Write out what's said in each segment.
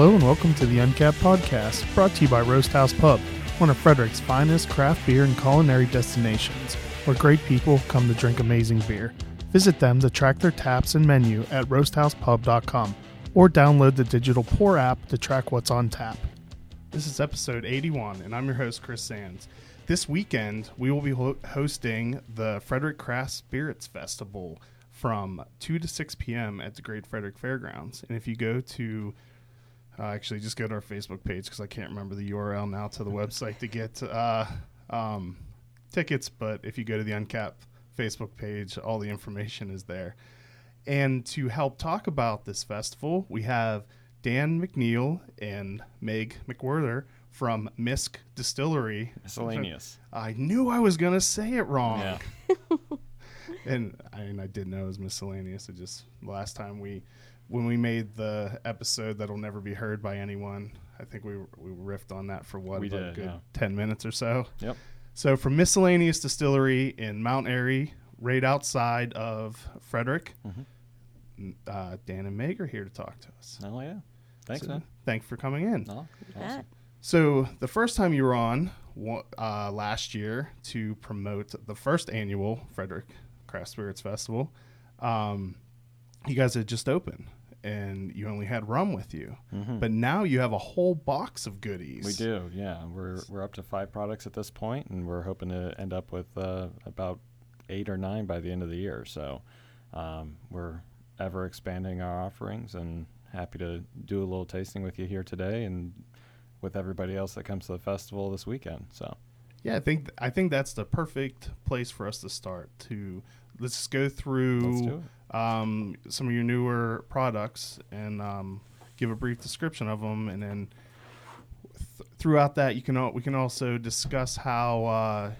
Hello and welcome to the Uncapped Podcast, brought to you by Roast House Pub, one of Frederick's finest craft beer and culinary destinations, where great people come to drink amazing beer. Visit them to track their taps and menu at roasthousepub.com or download the DigitalPour app to track what's on tap. This is episode 81, and I'm your host, Chris Sands. This weekend, we will be ho- hosting the Frederick Craft Spirits Festival from 2 to 6 p.m. at the Great Frederick Fairgrounds. And if you go to uh, actually, just go to our Facebook page because I can't remember the URL now to the website to get uh, um, tickets. But if you go to the Uncap Facebook page, all the information is there. And to help talk about this festival, we have Dan McNeil and Meg McWhirter from Misk Distillery. Miscellaneous. I knew I was going to say it wrong. Yeah. and I mean, I did know it was miscellaneous. It just last time we, when we made the episode that'll never be heard by anyone, I think we we riffed on that for what We about a good yeah. ten minutes or so. Yep. So from Miscellaneous Distillery in Mount Airy, right outside of Frederick, Mhm. uh, Dan and Meg are here to talk to us. Oh yeah. Thanks, So, man. Thanks for coming in. No, bet. awesome. So the first time you were on uh, last year to promote the first annual Frederick Craft Spirits Festival, um, you guys had just opened and you only had rum with you, Mhm. but now you have a whole box of goodies. We do, yeah. We're we're up to five products at this point, and we're hoping to end up with uh, about eight or nine by the end of the year. So um, we're ever expanding our offerings, and happy to do a little tasting with you here today, and with everybody else that comes to the festival this weekend. So Yeah, I think I think that's the perfect place for us to start. To let's go through let's um, some of your newer products and um, give a brief description of them, and then th- throughout that, you can al- we can also discuss how uh,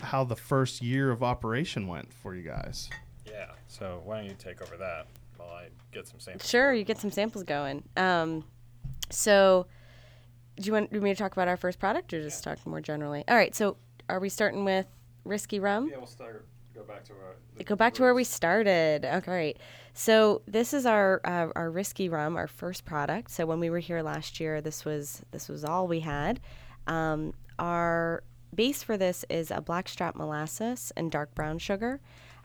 how the first year of operation went for you guys. Yeah. So why don't you take over that while I get some samples? Sure, you get some samples going. Um, so, do you want, do you want me to talk about our first product or just talk more generally? All right, so are we starting with Risky Rum? Yeah, we'll start. Go back to our. Go back to where we started. Okay, great. So this is our uh, our risky rum, our first product. So when we were here last year, this was this was all we had. Um, our base for this is a blackstrap molasses and dark brown sugar.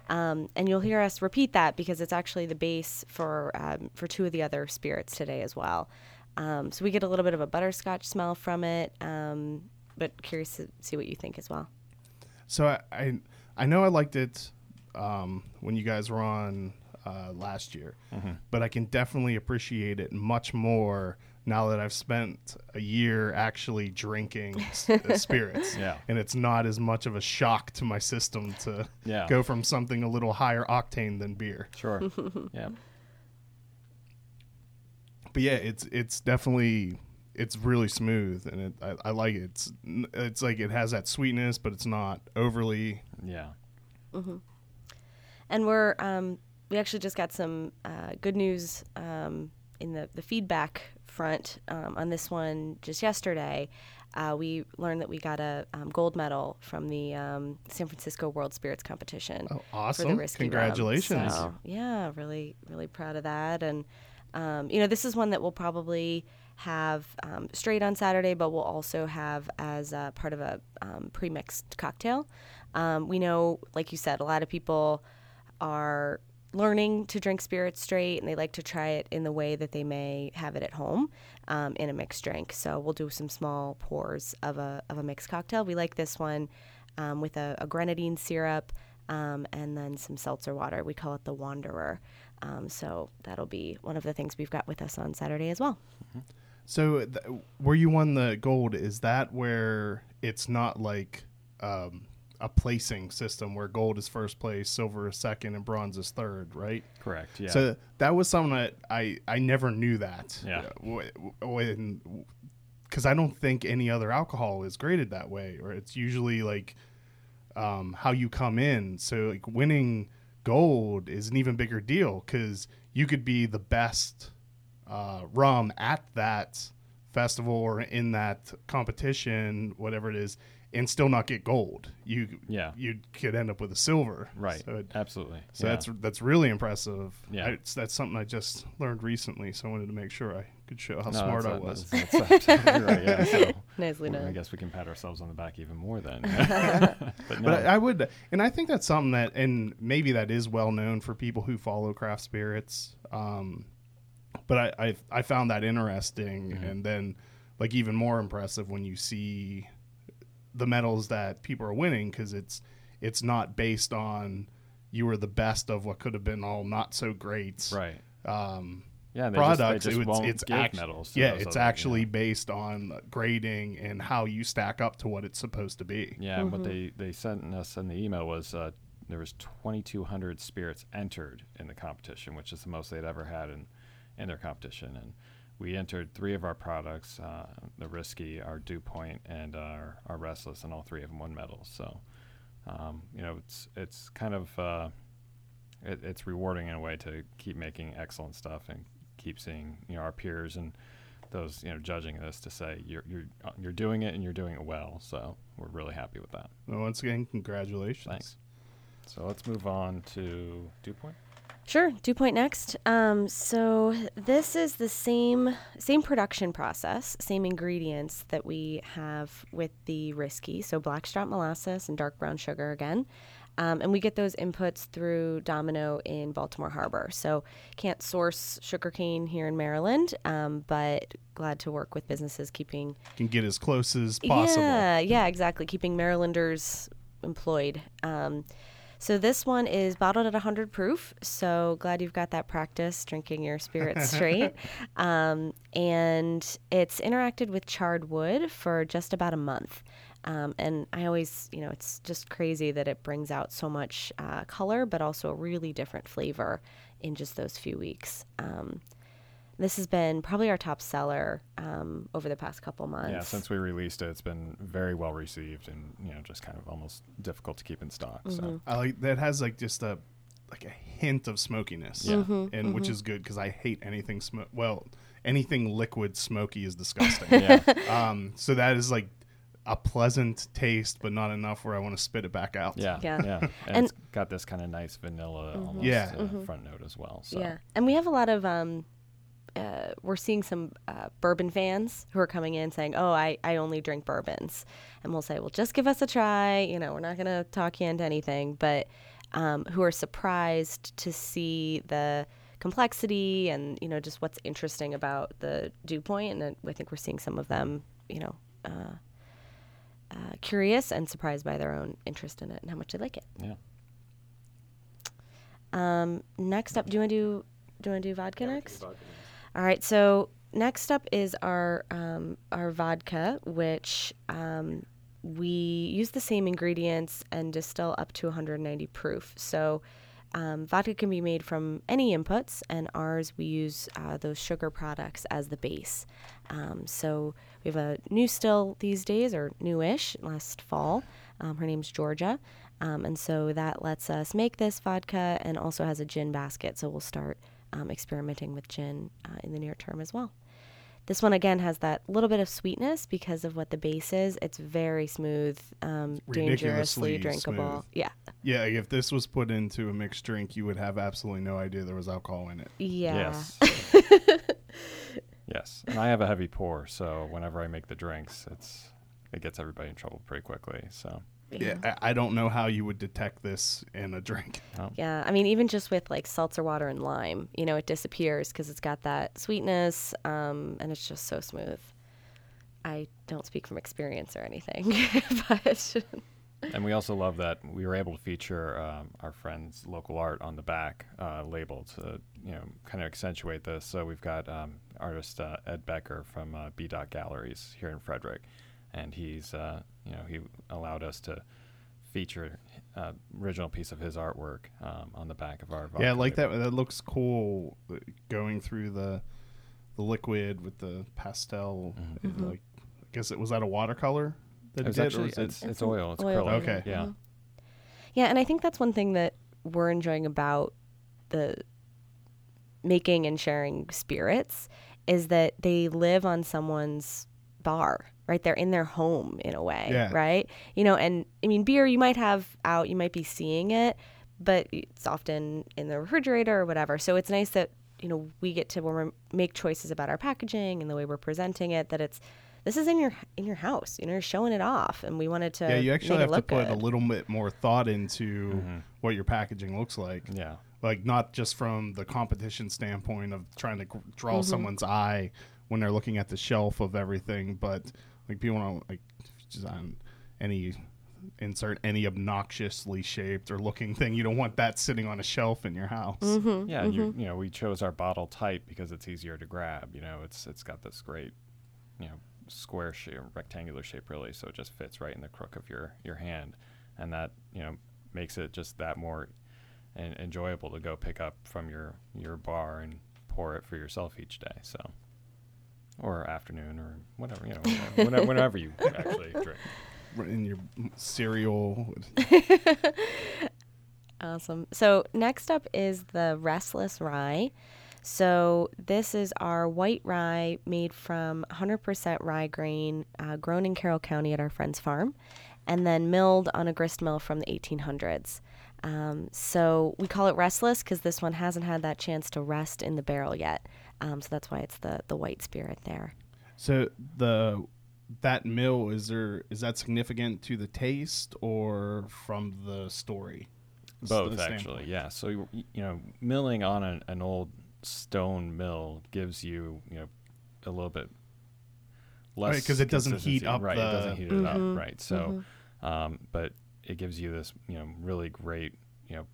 Um, and you'll hear us repeat that because it's actually the base for um, for two of the other spirits today as well. Um, so we get a little bit of a butterscotch smell from it, um, but curious to see what you think as well. So I I, I know I liked it um, when you guys were on uh, last year, but I can definitely appreciate it much more now that I've spent a year actually drinking s- spirits. Yeah. and it's not as much of a shock to my system to Yeah. go from something a little higher octane than beer. Sure. yeah. But yeah, it's it's definitely it's really smooth and it, I, I like it. It's it's like it has that sweetness, but it's not overly. Yeah. and we're um, we actually just got some uh, good news um, in the, the feedback front um, on this one just yesterday. Uh, we learned that we got a um, gold medal from the um, San Francisco World Spirits Competition. Oh, for the awesome! Congratulations! So, yeah, really, really proud of that. And um, you know, this is one that we'll probably have um, straight on Saturday, but we'll also have as part of a um, pre-mixed cocktail. Um, we know, like you said, a lot of people are learning to drink spirits straight and they like to try it in the way that they may have it at home um, in a mixed drink. So we'll do some small pours of a, of a mixed cocktail. We like this one um, with a, a grenadine syrup um, and then some seltzer water. We call it the Wanderer. Um, so that'll be one of the things we've got with us on Saturday as well. So, th- where you won the gold, is that where it's not like um, a placing system where gold is first place, silver is second, and bronze is third, right? Correct. Yeah. So that was something that I I never knew that. Yeah. When because I don't think any other alcohol is graded that way, or it's usually like um, how you come in. So like winning gold is an even bigger deal because you could be the best uh, rum at that festival or in that competition, whatever it is, and still not get gold. You Yeah. you could end up with a silver. right. So, it- Absolutely. so Yeah. that's that's really impressive. Yeah. I, it's, that's something I just learned recently, so I wanted to make sure I Could show how No, smart that's I a- was. that's- that's absolutely right, yeah, so Nicely I guess we can pat ourselves on the back even more then. but no, But I, I would, and I think that's something that, and maybe that is well known for people who follow craft spirits. Um, but I, I, I found that interesting, Mm-hmm. and then like even more impressive when you see the medals that people are winning because it's it's not based on you were the best of what could have been all not so great right. um, Yeah, they just, they products. just it's won't it's give act- medals. yeah, it's other- actually yeah. based on grading and how you stack up to what it's supposed to be. Yeah, and what they they sent us in the email was uh, there was 2,200 spirits entered in the competition, which is the most they'd ever had in in their competition, and we entered three of our products: uh, the Risky, our Dew Point, and our our Restless, and all three of them won medals. So, um, you know, it's it's kind of uh, it, it's rewarding in a way to keep making excellent stuff and keep seeing you know our peers and those you know judging this to say you're you're you're doing it and you're doing it well. So we're really happy with that. Well, once again, congratulations. Thanks. So let's move on to Dew Point. Sure, Dew Point next. Um, so this is the same same production process, same ingredients that we have with the risky. So blackstrap molasses and dark brown sugar again, um, and we get those inputs through Domino in Baltimore Harbor. So can't source sugarcane here in Maryland, um, but glad to work with businesses keeping Can get as close as possible. yeah, yeah, exactly. Keeping Marylanders employed. Um, so this one is bottled at 100 proof. So glad you've got that practice drinking your spirits straight. Um, and it's interacted with charred wood for just about a month. Um, and I always, you know, it's just crazy that it brings out so much uh, color, but also a really different flavor in just those few weeks. Um, this has been probably our top seller um, over the past couple months. Yeah, since we released it, it's been very well received and you know just kind of almost difficult to keep in stock. So I like that has like just a like a hint of smokiness, Yeah. Mm-hmm, and which is good because I hate anything smoke. Well, anything liquid smoky is disgusting. yeah, um, so that is like a pleasant taste, but not enough where I want to spit it back out. yeah, Yeah. yeah, And, And- it's got this kind of nice vanilla almost Yeah. uh, front note as well. So Yeah, and we have a lot of um, uh, we're seeing some uh, bourbon fans who are coming in saying, "Oh, I, I only drink bourbons," and we'll say, "Well, just give us a try." You know, we're not going to talk you into anything, but um, who are surprised to see the complexity and you know just what's interesting about the dew point, and I think we're seeing some of them, you know. Uh, uh, curious and surprised by their own interest in it and how much they like it. yeah. Um, next up, do you want to do do you want to do vodka next? All right. So next up is our um, our vodka, which um, we use the same ingredients and distill up to 190 proof. So um, vodka can be made from any inputs, and ours we use uh, those sugar products as the base. Um, so we have a new still these days, or newish last fall. Um, her name's Georgia. Um, and so that lets us make this vodka and also has a gin basket. So we'll start um, experimenting with gin uh, in the near term as well. This one again has that little bit of sweetness because of what the base is. It's very smooth, um, dangerously Ridiculously drinkable. smooth. Yeah, Yeah, if this was put into a mixed drink, you would have absolutely no idea there was alcohol in it. yeah. Yes. yes, and I have a heavy pour, so whenever I make the drinks, it's it gets everybody in trouble pretty quickly. So Yeah, I, I don't know how you would detect this in a drink. Yeah, I mean, even just with like seltzer water and lime, you know, it disappears because it's got that sweetness, um, and it's just so smooth. I don't speak from experience or anything, but And we also love that we were able to feature um, our friend's local art on the back uh, label to, you know, kind of accentuate this. So we've got um, artist uh, Ed Becker from uh, B Dot Galleries here in Frederick, and he's, uh, you know, he allowed us to feature uh, original piece of his artwork um, on the back of our. Bar. Yeah, I vodka like that. label. That looks cool. uh, Going through the the liquid with the pastel. Mhm. it, Like, I guess it was that a watercolor that It was did, or actually was it- it's, it's It's oil. It's oil acrylic. Okay. painting. Yeah. Mhm. Yeah, and I think that's one thing that we're enjoying about the making and sharing spirits is that they live on someone's bar, right? They're in their home in a way, Yeah. right? You know, and I mean, beer you might have out, you might be seeing it, but it's often in the refrigerator or whatever. So it's nice that you know we get to when we make choices about our packaging and the way we're presenting it that it's this is in your in your house you know you're showing it off and we wanted to yeah, you actually make have to put good. a little bit more thought into Mm-hmm. what your packaging looks like. Yeah. Like not just from the competition standpoint of trying to draw Mm-hmm. someone's eye when they're looking at the shelf of everything, but like people don't like just on any insert any obnoxiously shaped or looking thing. You don't want that sitting on a shelf in your house. Mm-hmm. Yeah, and you you know we chose our bottle type because it's easier to grab. You know, it's it's got this great, you know, square shape, rectangular shape really, so it just fits right in the crook of your your hand, and that you know makes it just that more en- enjoyable to go pick up from your your bar and pour it for yourself each day. So. Or afternoon, or whatever you know, whenever, whenever you actually drink. In your cereal, Awesome. So next up is the Restless Rye. So this is our white rye made from 100% rye grain, uh, grown in Carroll County at our friend's farm, and then milled on a grist mill from the 1800s. Um, so we call it Restless because this one hasn't had that chance to rest in the barrel yet. Um, so that's why it's the the white spirit there. So the that mill is there is that significant to the taste or from the story? Both the actually, yeah. So you you know, milling on an, an old stone mill gives you you know a little bit less Right, 'cause it doesn't heat consistency. up right. it doesn't heat it Mhm, up, right? So, um, but it gives you this you know really great you know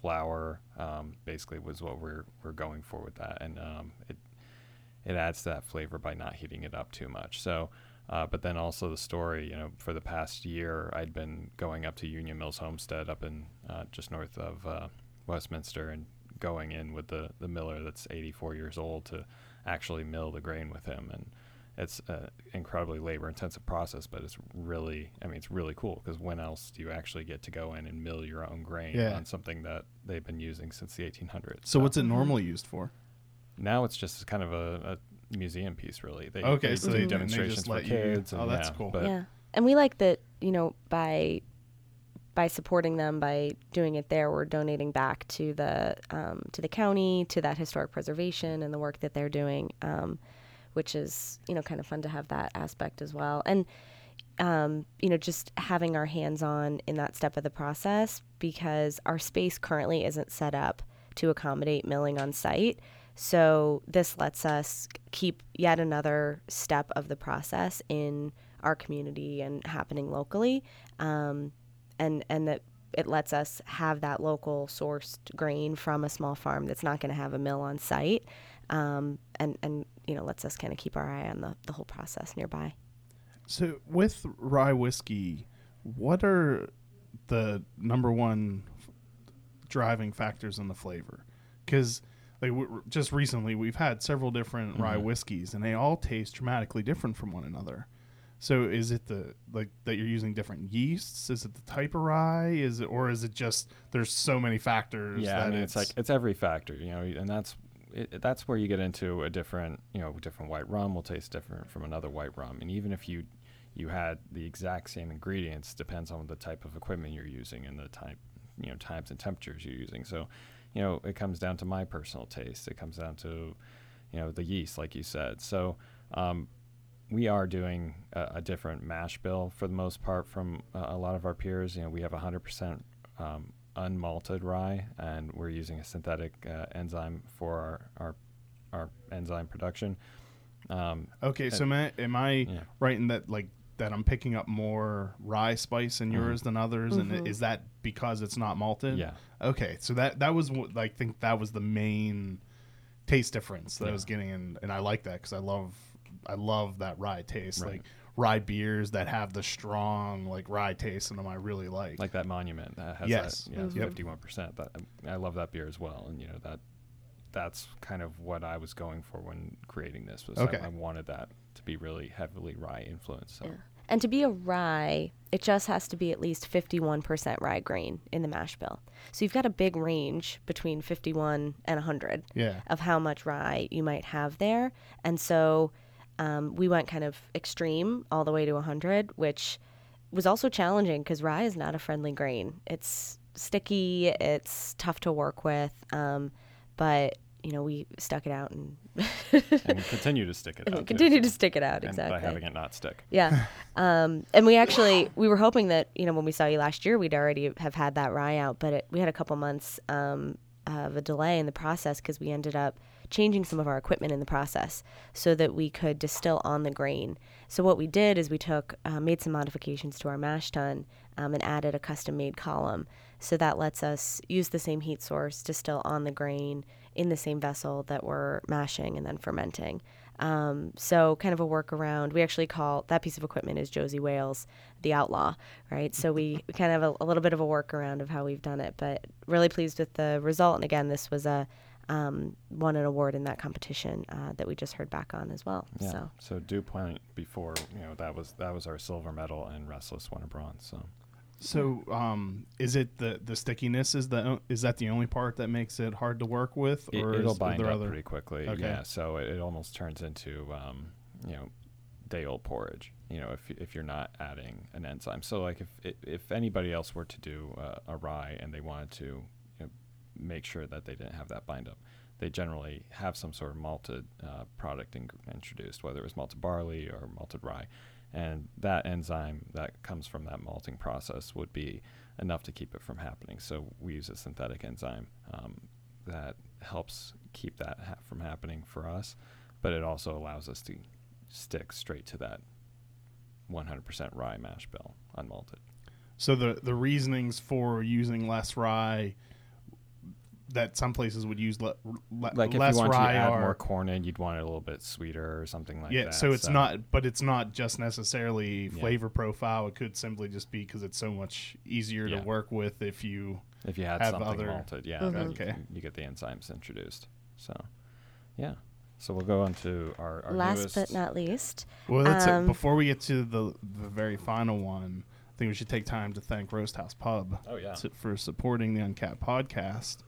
flour. Um, basically, was what we're we're going for with that, and um, it it adds that flavor by not heating it up too much. So, uh, but then also the story, you know, for the past year, I'd been going up to Union Mills Homestead up in uh, just north of uh, Westminster and going in with the, the miller that's 84 years old to actually mill the grain with him. And it's an incredibly labor intensive process, but it's really, I mean, it's really cool because when else do you actually get to go in and mill your own grain Yeah. on something that they've been using since the 1800s? So what's it normally used for? now it's just kind of a, a museum piece, really. They, Okay, they so do they- and they demonstrations just for let you- kids. oh, and that's yeah, cool. But yeah and we like that you know by by supporting them by doing it there we're donating back to the um, to the county to that historic preservation and the work that they're doing um, which is you know kind of fun to have that aspect as well. And um, you know just having our hands on in that step of the process because our space currently isn't set up to accommodate milling on site. So this lets us keep yet another step of the process in our community and happening locally, um, and and that it lets us have that local sourced grain from a small farm that's not going to have a mill on site, um, and and you know lets us kind of keep our eye on the, the whole process nearby. So with rye whiskey, what are the number one driving factors in the flavor? Because like w- just recently, we've had several different rye Mhm. whiskeys, and they all taste dramatically different from one another. So is it the like that you're using different yeasts? Is it the type of rye? Is it or is it just there's so many factors? yeah, that I mean, it's, like it's every factor, you know, and that's it, that's where you get into a different, you know, different white rum will taste different from another white rum, and even if you you had the exact same ingredients, depends on the type of equipment you're using and the type, you know, times and temperatures you're using. So, you know, it comes down to my personal taste. It comes down to, you know, the yeast, like you said. So. Um, we are doing a, a different mash bill for the most part from a lot of our peers. You know, we have 100% um, unmalted rye, and we're using a synthetic uh, enzyme for our, our our enzyme production. Um, okay. So am I, am I yeah. right in that like that I'm picking up more rye spice in Mhm. yours than others, and Mhm. i- is that because it's not malted? Yeah. Okay, so that that was what I think that was the main taste difference that I was getting, in, and I like that because I love I love that rye taste, Right. like rye beers that have the strong like rye taste in them. I really like. like that monument that has Yes. that yeah Mhm. Fifty one percent. That I love that beer as well, and you know that that's kind of what I was going for when creating this. Was Okay. I, I wanted that to be really heavily rye influenced. So Yeah. And to be a rye, it just has to be at least 51% rye grain in the mash bill. So you've got a big range between 51 and 100 yeah, of how much rye you might have there. And so um, we went kind of extreme all the way to 100, which was also challenging because rye is not a friendly grain. It's sticky, it's tough to work with. Um, but you know, we stuck it out and, and continue to stick it out. too, continue to so- stick it out. and exactly. By having it not stick. Yeah. Um, and we actually we were hoping that you know when we saw you last year we'd already have had that rye out, but it, we had a couple months um, of a delay in the process because we ended up changing some of our equipment in the process so that we could distill on the grain. So what we did is we took uh, made some modifications to our mash tun um, and added a custom made column. So that lets us use the same heat source, distill on the grain in the same vessel that we're mashing and then fermenting. Um, so kind of a workaround. We actually call that piece of equipment is Josey Wales, the outlaw, right? So we, we kind of have a, a little bit of a workaround of how we've done it, but really pleased with the result. And again, this was a um, won an award in that competition uh, that we just heard back on as well. Yeah. So So Dew Point before you know that was that was our silver medal and Restless won a bronze. So So, um, is it the the stickiness is the is that the only part that makes it hard to work with, or it'll is, are bind there up other? pretty quickly. Okay. Yeah. So it, it almost turns into um, you know day old porridge. You know if y- if you're not adding an enzyme. So like if i- if anybody else were to do uh, a rye and they wanted to you know, make sure that they didn't have that bind up. They generally have some sort of malted uh, product ing- introduced, whether it was malted barley or malted rye, and that enzyme that comes from that malting process would be enough to keep it from happening. So we use a synthetic enzyme um, that helps keep that ha- from happening for us, but it also allows us to stick straight to that 100% rye mash bill unmalted. So the the reasonings for using less rye that some places would use le, le, Like if less you want to rye add are more corn in, you'd want it a little bit sweeter or something like yeah. that. Yeah, so it's not, but it's not just necessarily Yeah. flavor profile. It could simply just be because it's so much easier Yeah. to work with if you. if you had have something other- malted, yeah, Mhm. then you, Okay. can- you get the enzymes introduced. So, yeah. So we'll go on to our, our last newest. but not least, Well, that's it. Um, Before we get to the the very final one, I think we should take time to thank Roast House Pub. Oh yeah. to- for supporting the Uncapped podcast.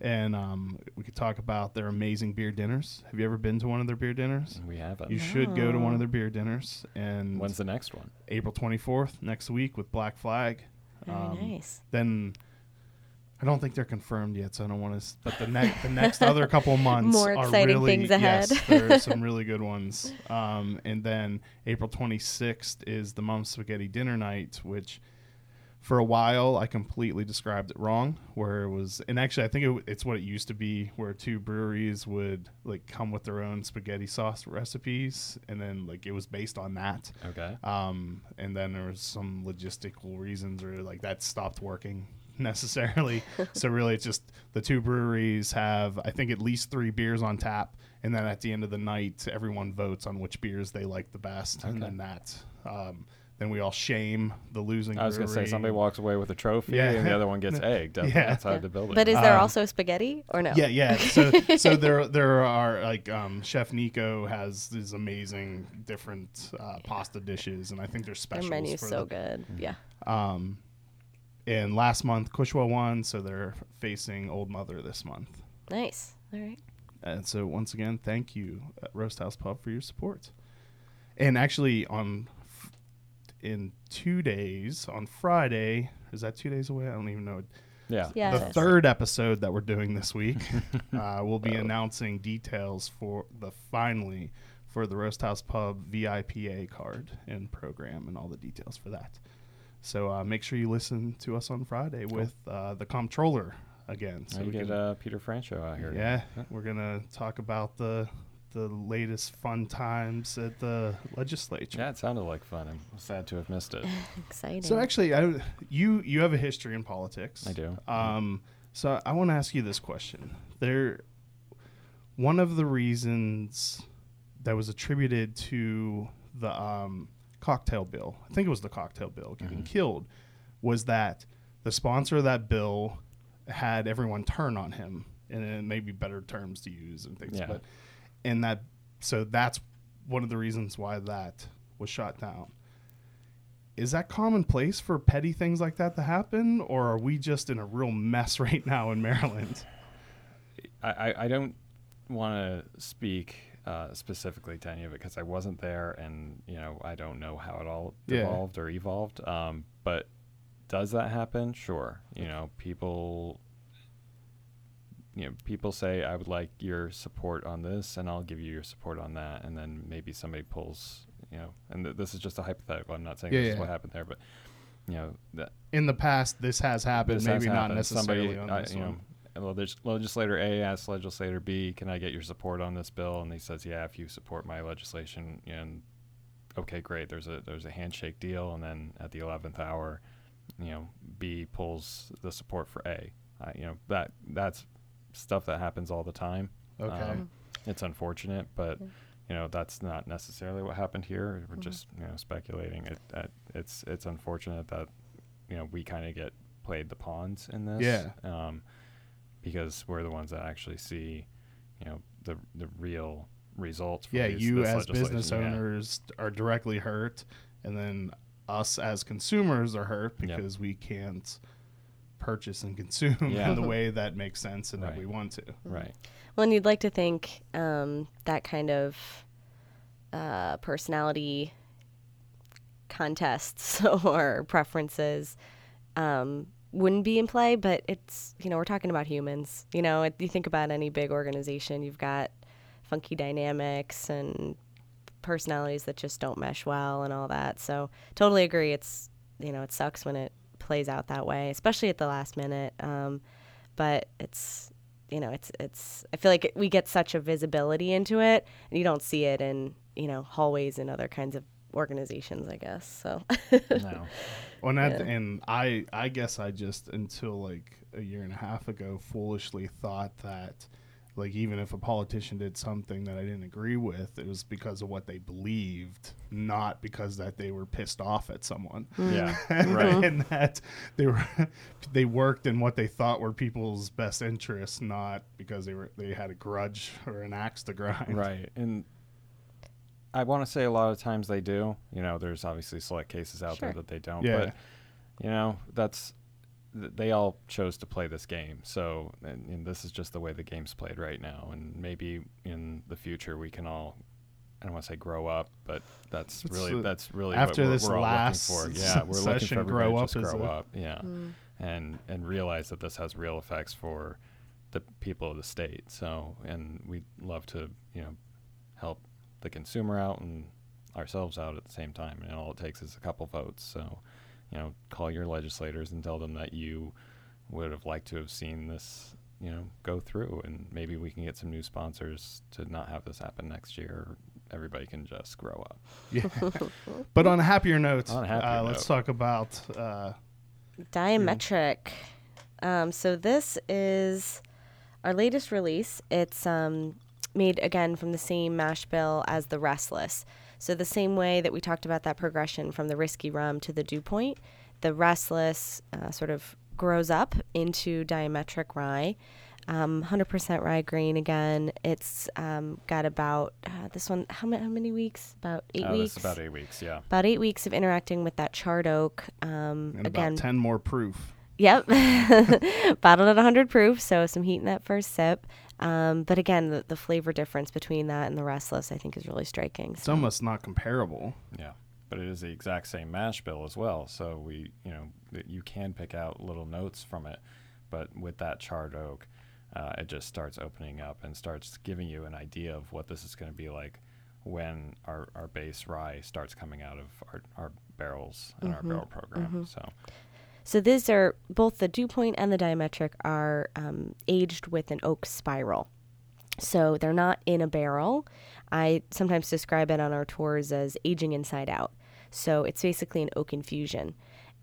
And um, we could talk about their amazing beer dinners. Have you ever been to one of their beer dinners? we have it. You should go to one of their beer dinners. And When's the next one? April 24th, next week, with Black Flag. very Um, nice. Then I don't think they're confirmed yet, so I don't want to. But the next, the next other couple of months More are exciting really, things ahead. Yes, there are some really good ones. Um, and then April 26th is the Mom Spaghetti Dinner Night, which for a while I completely described it wrong. Where it was, and actually I think it, it's what it used to be, where two breweries would like come with their own spaghetti sauce recipes, and then like it was based on that. Okay. Um, and then there was some logistical reasons or like that stopped working necessarily. so really it's just the two breweries have I think at least three beers on tap and then at the end of the night everyone votes on which beers they like the best and then that um, then we all shame the losing I was gonna say brewery. somebody walks away with a trophy Yeah. and the other one gets egged up Yeah. outside the building. But is there uh, also spaghetti or no? Yeah, yeah. So so there there are like um, Chef Nico has these amazing different uh, pasta dishes and I think there's Their specials menu's for so the, good. Yeah. Um, and last month, Cushwa won, so they're facing Olde Mother this month. Nice. All right. And so, once again, thank you, uh, Roast House Pub, for your support. And actually, on f- in two days, on Friday, is that two days away? I don't even know. yeah. Yeah. the third episode that we're doing this week, uh, we'll be announcing details for the finally for the Roast House Pub VIPA card and program and all the details for that. So uh, make sure you listen to us on Friday with uh, the comptroller again. So So we get can- uh, Peter Franchot out here. yeah, we're gonna talk about the the latest fun times at the legislature. Yeah, it sounded like fun. I'm sad to have missed it. Exciting. So actually, I, you you have a history in politics. I do. Um, so I want to ask you this question. There, one of the reasons that was attributed to the um, cocktail bill, I think it was the cocktail bill getting Mhm. killed, was that the sponsor of that bill had everyone turn on him, and it may be better terms to use and things. Yeah. But and that so that's one of the reasons why that was shot down. Is that commonplace for petty things like that to happen, or are we just in a real mess right now in Maryland? I, I, don't want to speak uh, specifically to any of it because I wasn't there, and you know I don't know how it all Yeah. evolved or evolved. Um, but does that happen? Sure. You know, people you know, people say, I would like your support on this, and I'll give you your support on that, and then maybe somebody pulls, you know, and th- this is just a hypothetical. I'm not saying Yeah, this is what happened there, but you know, that In the past, this has happened. this has maybe not happened. necessarily Somebody, on this you one. know, legis- legislator A asks legislator B, "Can I get your support on this bill?" And he says, "Yeah, if you support my legislation." And okay, great. There's a there's a handshake deal, and then at the eleventh hour, you know, B pulls the support for A. Uh, you know that that's stuff that happens all the time. Okay. Um, it's unfortunate, but you know that's not necessarily what happened here. We're Mhm. just you know speculating. It, that it's it's unfortunate that you know we kind of get played the pawns in this. Yeah. Um, because we're the ones that actually see, you know, the the real results. From yeah, these, you this as business legislation. Yeah. owners are directly hurt, and then us as consumers are hurt Yep. because we can't purchase and consume Yeah. in the way that makes sense and that we want to. Right. Well, and you'd like to think um, that kind of uh, personality contests or preferences um, wouldn't be in play, but it's, you know, we're talking about humans. You know, it, you think about any big organization, you've got funky dynamics and personalities that just don't mesh well and all that. So, totally agree. It's, you know, it sucks when it plays out that way, especially at the last minute. Um, but it's, you know, it's it's. I feel like we get such a visibility into it, and you don't see it in you know hallways and other kinds of organizations. I guess so. No. Well, Yeah. and I, I guess I just until like a year and a half ago, foolishly thought that, like, even if a politician did something that I didn't agree with, it was because of what they believed, not because that they were pissed off at someone. Mm. Yeah. Right. and that they were they worked in what they thought were people's best interests, not because they were they had a grudge or an axe to grind. Right. And I want to say a lot of times they do. You know, there's obviously select cases out there that they don't. Yeah. But, you know, that's, th- they all chose to play this game. So, and, and this is just the way the game's played right now. And maybe in the future we can all, I don't want to say grow up, but that's It's, really, uh, that's really after what we're, this we're all last looking for. Yeah. We're looking for session, everybody grow to up just grow a- up. Yeah. And, and realize that this has real effects for the people of the state. So, and we'd love to, you know, help the consumer out and ourselves out at the same time. And all it takes is a couple votes. So, you know, call your legislators and tell them that you would have liked to have seen this, you know, go through. And maybe we can get some new sponsors to not have this happen next year. Everybody can just grow up. Yeah. but on a happier note, On a happier uh, let's talk about uh, Diametric. Um, so this is our latest release. It's um, made again from the same mash bill as the Restless. So the same way that we talked about that progression from the risky rum to the dew point, the Restless uh, sort of grows up into diametric rye. Um, 100% rye grain again. It's um, got about uh, this one. How, ma- how many weeks? About eight Uh, weeks. About eight weeks. Yeah. About eight weeks of interacting with that charred oak. Um, and again, about ten more proof. Yep. Bottled at 100 proof, so some heat in that first sip. Um, but again, the, the flavor difference between that and the Restless, I think, is really striking. It's So, almost not comparable. Yeah, but it is the exact same mash bill as well. So we, you know, you can pick out little notes from it, but with that charred oak, uh, it just starts opening up and starts giving you an idea of what this is going to be like when our, our base rye starts coming out of our, our barrels and our barrel program. So so these are both the dew point and the diametric are um, aged with an oak spiral. So they're not in a barrel. I sometimes describe it on our tours as aging inside out. So it's basically an oak infusion.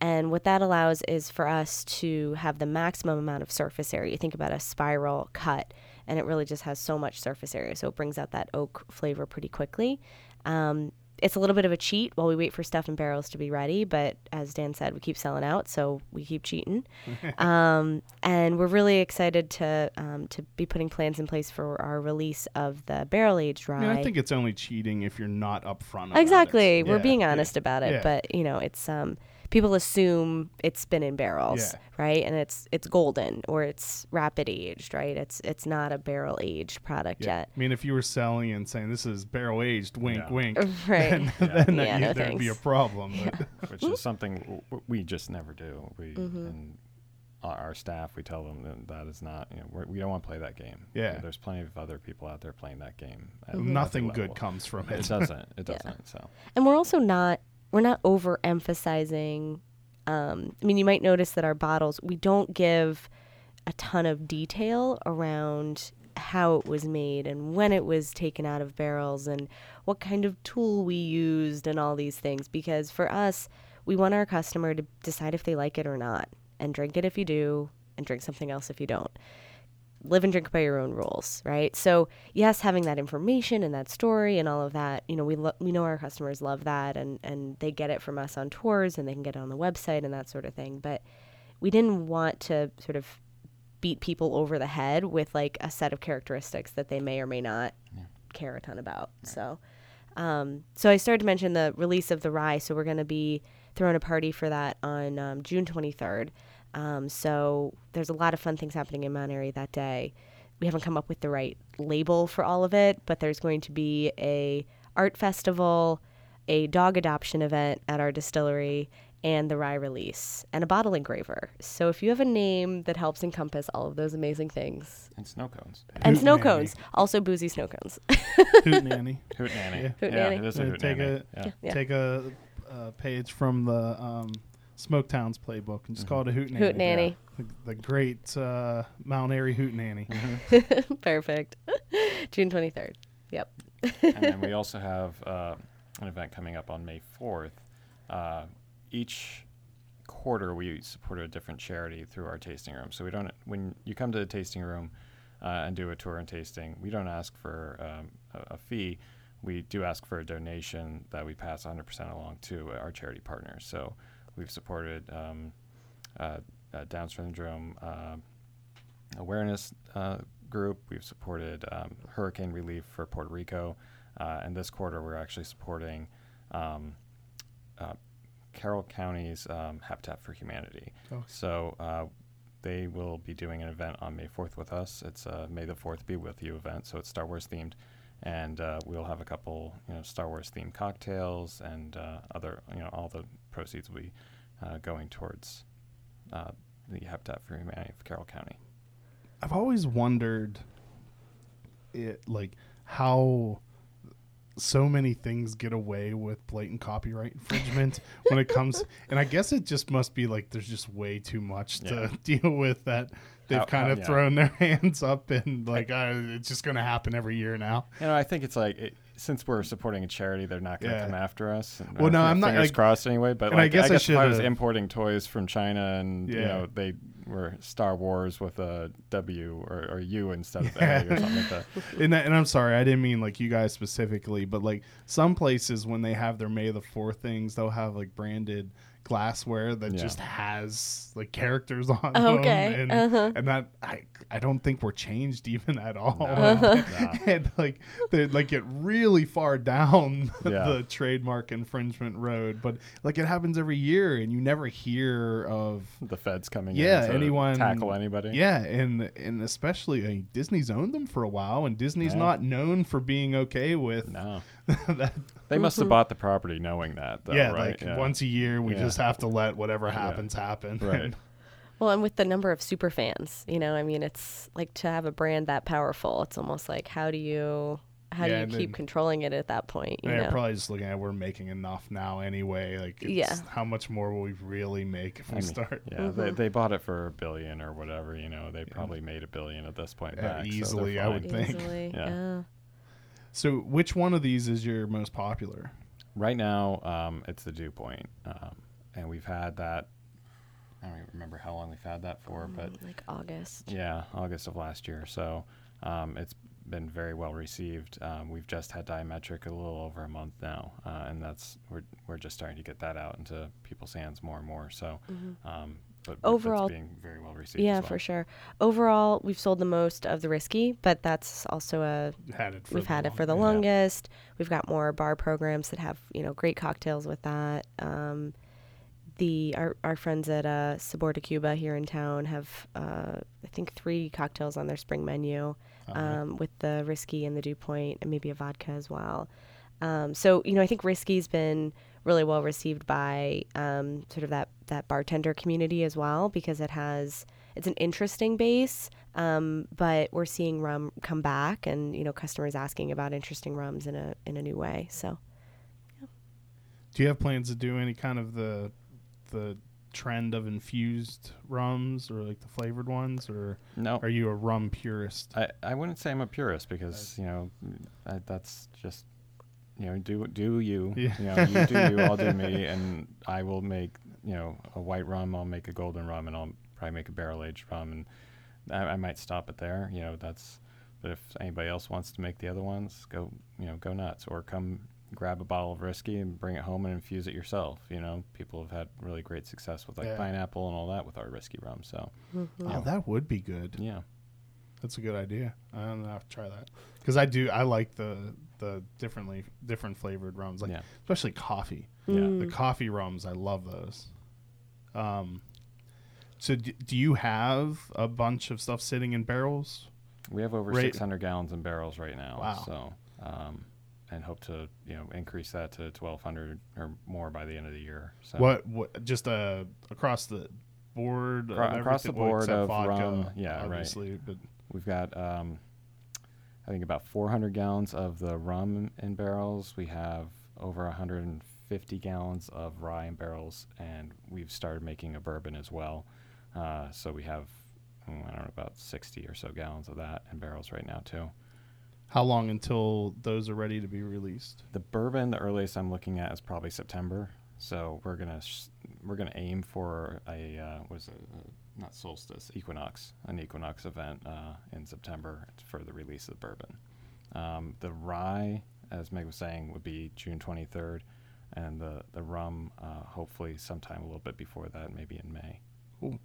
And what that allows is for us to have the maximum amount of surface area. You think about a spiral cut, and it really just has so much surface area. So it brings out that oak flavor pretty quickly. Um, it's a little bit of a cheat while we wait for stuff and barrels to be ready, but as Dan said, we keep selling out, so we keep cheating. um, and we're really excited to um, to be putting plans in place for our release of the barrel aged rye. I I think it's only cheating if you're not upfront. Exactly. it. We're Yeah, being yeah. honest about it, Yeah. but you know, it's um people assume it's been in barrels, Yeah. right? And it's it's golden or it's rapid aged, right? It's it's not a barrel aged product Yeah. yet. I mean, if you were selling and saying this is barrel aged, wink, Yeah. wink, Right. then, Yeah. then Yeah, you- no there'd be a problem. But which is something w- w- we just never do. We Mm-hmm. and our, our staff, we tell them that that is not, you know, we're, we don't want to play that game. Yeah. You know, there's plenty of other people out there playing that game. at- Mhm. Nothing good comes from It it. doesn't. It doesn't. So And we're also not we're not overemphasizing. Um, I mean, you might notice that our bottles we don't give a ton of detail around how it was made and when it was taken out of barrels and what kind of tool we used and all these things because for us we want our customer to decide if they like it or not and drink it if you do and drink something else if you don't live and drink by your own rules, right? So yes, having that information and that story and all of that, you know, we lo- we know our customers love that and and they get it from us on tours and they can get it on the website and that sort of thing. But we didn't want to sort of beat people over the head with like a set of characteristics that they may or may not care a ton about. So. Um, so I started to mention the release of the rye. So we're going to be throwing a party for that on um, June 23rd. Um, so there's a lot of fun things happening in Mount Airy that day. We haven't come up with the right label for all of it, but there's going to be a art festival, a dog adoption event at our distillery, and the rye release, and a bottle engraver. So if you have a name that helps encompass all of those amazing things, and snow cones. and Hoot snow nanny. cones, also boozy snow cones. Hoot nanny. Hoot nanny. Yeah. Hoot yeah, nanny. it is a hoot take nanny. a- yeah. Yeah. Take a, uh page from the um, Smoketowns playbook and just call it a hoot nanny. Hoot nanny. The, the great uh, Mount Airy hoot nanny. Perfect. June 23rd. Yep. and then we also have uh, an event coming up on May 4th. Uh, each quarter, we support a different charity through our tasting room. So we don't, when you come to the tasting room uh, and do a tour and tasting, we don't ask for um, a, a fee. We do ask for a donation that we pass 100% along to our charity partners. So we've supported um, uh, uh, Down syndrome uh, awareness uh, group. We've supported um, hurricane relief for Puerto Rico, uh, and this quarter we're actually supporting um, uh, Carroll County's um, Habitat for Humanity. Okay. So uh, they will be doing an event on May 4th with us. It's a May the 4th Be With You event, so it's Star Wars themed. And uh, we'll have a couple, you know, Star Wars themed cocktails and uh, other, you know, all the proceeds will be uh, going towards uh, the Habitat for Humanity of Carroll County. I've always wondered, it like how so many things get away with blatant copyright infringement when it comes, and I guess it just must be like there's just way too much to deal with that they've kind of yeah. thrown their hands up and like uh, it's just going to happen every year now. You know, I think it's like it, since we're supporting a charity, they're not going to Yeah. come after us. and Well, no, I'm not, Fingers like- crossed anyway. But and I like, guess I if I was importing toys from China, and you know they were Star Wars with a W or, or U instead of Yeah. A or something like that. and, and I'm sorry, I didn't mean like you guys specifically, but like some places when they have their May the Fourth things, they'll have like branded glassware that Yeah. just has like characters on Okay, them, and, uh-huh. and that I I don't think we're changed even at all. No. Uh-huh. and like they like get really far down Yeah. the trademark infringement road, but like it happens every year, and you never hear of The feds coming Yeah, in to anyone- tackle anybody. yeah, and and especially I mean, Disney's owned them for a while, and Disney's Yeah. not known for being okay with No, that. they must have bought the property knowing that. Though, yeah, right? like once a year, we Yeah. just have to let whatever happens happen. Right. Well, and with the number of super fans, you know, I mean, it's like to have a brand that powerful. It's almost like how do you how Yeah, do you keep then- controlling it at that point? You They're know? probably just looking at we're making enough now anyway. Like, it's, Yeah. how much more will we really make if we mean, start? Yeah, they, Mhm. they bought it for a billion or whatever. You know, they probably made a billion at this point. Yeah, back, so easily, I would think. Easily, Yeah. Yeah. So, which one of these is your most popular? Right now, um, it's the dew point, um, and we've had that. I don't even remember how long we've had that for, but Mm, like August. yeah, August of last year. So um, it's been very well received. Um, we've just had Diametric a little over a month now, uh, and that's we're we're just starting to get that out into people's hands more and more. So, um, but but Overall- it's being very well received. Yeah, as well. for sure. Overall, we've sold the most of the risky, but that's also a Had it. For we've the had it for the yeah. longest. We've got more bar programs that have you know great cocktails with that. Um, the our our friends at uh, Sabor de Cuba here in town have uh, I think three cocktails on their spring menu Uh-huh. um, with the risky and the dew point and maybe a vodka as well. Um, so you know I think risky's been really well received by um, sort of that that bartender community as well because it has it's an interesting base, um, but we're seeing rum come back, and you know, customers asking about interesting rums in a in a new way. So, Do you have plans to do any kind of the the trend of infused rums or like the flavored ones, or No, are you a rum purist? I, I wouldn't say I'm a purist because you know I, that's just you know do do you Yeah. you know you do you I'll do me and I will make you know a white rum I'll make a golden rum and I'll probably make a barrel aged rum and I, I might stop it there you know that's but if anybody else wants to make the other ones go you know go nuts or come grab a bottle of whiskey and bring it home and infuse it yourself you know people have had really great success with like Yeah. pineapple and all that with our whiskey rum so mm-hmm. Oh, that would be good. yeah That's a good idea. I'm gonna have to try that because I do. I like the the differently different flavored rums, like yeah especially coffee. yeah Mm. The coffee rums, I love those. Um, so d- do you have a bunch of stuff sitting in barrels? We have over Right. 600 gallons in barrels right now. Wow. So, um, and hope to you know increase that to 1,200 or more by the end of the year. So What what just uh across the board of across the board of vodka, rum, yeah, right. obviously, but we've got um, I think about 400 gallons of the rum in barrels. We have over 150 gallons of rye in barrels, and we've started making a bourbon as well. Uh, so we have I don't know about 60 or so gallons of that in barrels right now too. how long until those are ready to be released? The bourbon, the earliest I'm looking at is probably September. So we're gonna sh- we're gonna aim for a uh, what is it? Uh, not solstice, equinox, an equinox event uh, in September for the release of the bourbon. Um, the rye, as Meg was saying, would be June 23rd, and the the rum uh, hopefully sometime a little bit before that, maybe in May. Cool.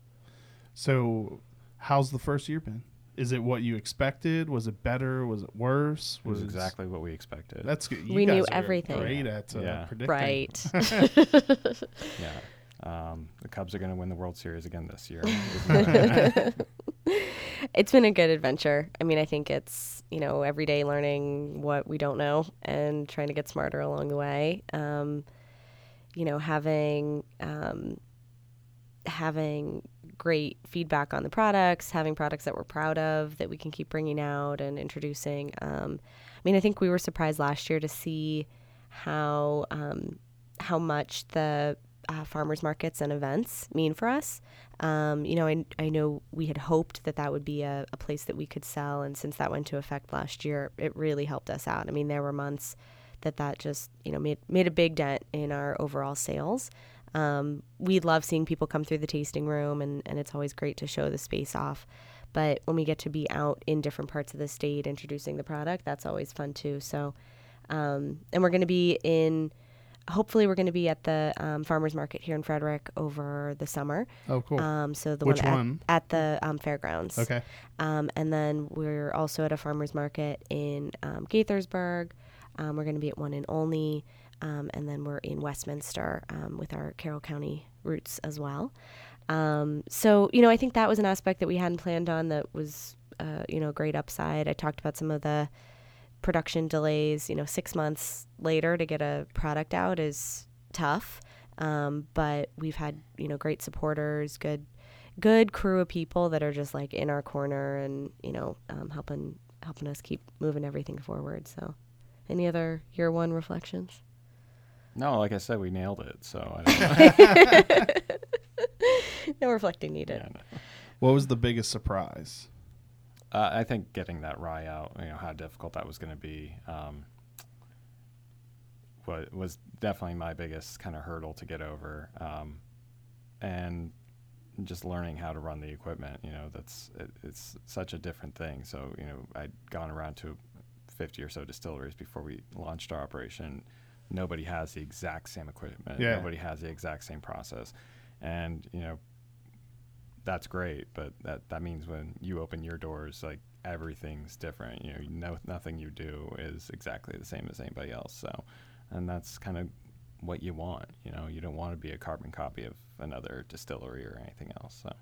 So, how's the first year been? Is it what you expected? Was it better? Was it worse? It was exactly what we expected. That's good. You We knew are everything. Great at uh, Yeah. predicting. right. yeah. Um, the Cubs are going to win the World Series again this year. it's been a good adventure. I mean, I think it's, you know, every day learning what we don't know and trying to get smarter along the way. Um, you know, having um, having great feedback on the products, having products that we're proud of that we can keep bringing out and introducing. Um, I mean, I think we were surprised last year to see how um, how much the uh, farmers markets and events mean for us. Um, you know, I, I know we had hoped that that would be a, a place that we could sell, and since that went to effect last year, it really helped us out. I mean, there were months that that just you know made made a big dent in our overall sales. Um, we love seeing people come through the tasting room, and, and it's always great to show the space off. But when we get to be out in different parts of the state introducing the product, that's always fun too. So, um, and we're going to be in, hopefully, we're going to be at the um, farmers market here in Frederick over the summer. Oh, cool. Um, so the Which one, at- one? At, the um, fairgrounds. okay. Um, and then we're also at a farmers market in um, Gaithersburg. Um, we're going to be at one in Olney. Um, and then we're in Westminster um, with our Carroll County roots as well. Um, so, you know, I think that was an aspect that we hadn't planned on that was, uh, you know, a great upside. I talked about some of the production delays. You know, six months later to get a product out is tough. Um, but we've had, you know, great supporters, good good crew of people that are just like in our corner and you know um, helping helping us keep moving everything forward so any other year one reflections no, like I said, we nailed it. So I don't know. no reflecting needed Yeah, no. What was the biggest surprise? Uh, I think getting that rye out, you know, how difficult that was going to be, um, wa- was definitely my biggest kind of hurdle to get over. Um, and just learning how to run the equipment, you know, that's it, it's such a different thing. So, you know, I'd gone around to 50 or so distilleries before we launched our operation. Nobody has the exact same equipment. Yeah. Nobody has the exact same process. And, you know, that's great, but that that means when you open your doors, like everything's different. You know, know nothing you do is exactly the same as anybody else. So, and that's kind of what you want. You know, you don't want to be a carbon copy of another distillery or anything else. So,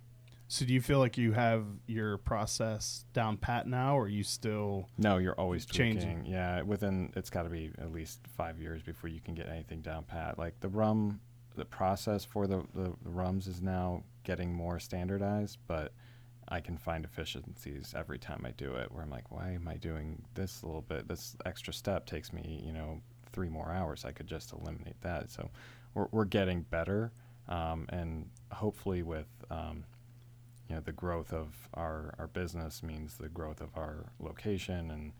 So, do you feel like you have your process down pat now, or are you still? no, you're always tweaking. Changing. Yeah, within it's got to be at least five years before you can get anything down pat. Like the rum, the process for the, the, the rums is now getting more standardized, but I can find efficiencies every time I do it. Where I'm like, why am I doing this little bit? This extra step takes me, you know, three more hours. I could just eliminate that. So we're we're getting better, um, and hopefully with um, you know the growth of our our business means the growth of our location and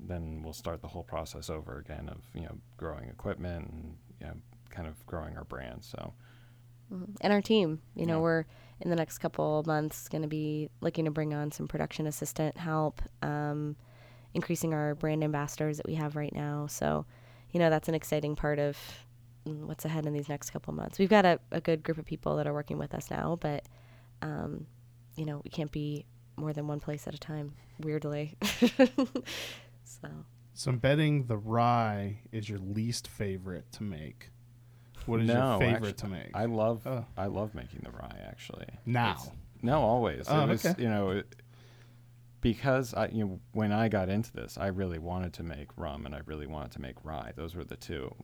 then we'll start the whole process over again of you know growing equipment and you know, kind of growing our brand so. And our team, you know, Yeah. we're in the next couple of months going to be looking to bring on some production assistant help, um, increasing our brand ambassadors that we have right now. So, you know, that's an exciting part of mm, what's ahead in these next couple of months. We've got a, a good group of people that are working with us now, but, um, you know, we can't be more than one place at a time, weirdly. so, So I'm betting the rye is your least favorite to make. What is no, your favorite actu- to make? I love Oh. I love making the rye actually now. It's- no always Oh, it was okay. you know it, because I you know when I got into this I really wanted to make rum and I really wanted to make rye those were the two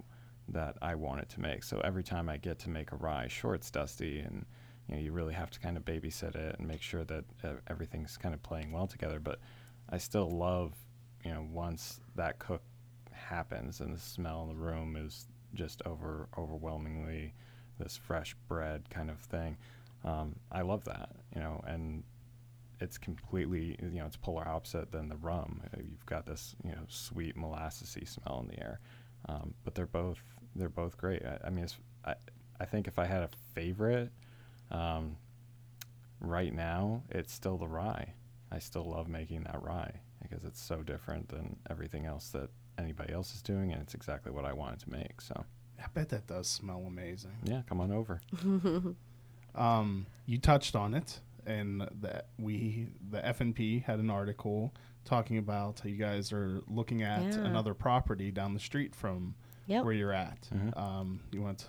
that I wanted to make so every time I get to make a rye sure it's dusty and you know you really have to kind of babysit it and make sure that uh, everything's kind of playing well together but I still love you know once that cook happens and the smell in the room is just over overwhelmingly this fresh bread kind of thing um, I love that, you know, and it's completely, you know, it's polar opposite than the rum. Uh, You've got this, you know, sweet molassesy smell in the air, um, but they're both they're both great. I, I mean, I I think if I had a favorite, um, right now it's still the rye. I still love making that rye because it's so different than everything else that anybody else is doing, and it's exactly what I wanted to make. So I bet that does smell amazing. yeah, come on over. Um, you touched on it, and that we the FNP had an article talking about how you guys are looking at Yeah. another property down the street from yep. where you're at. Mhm. Um, you want to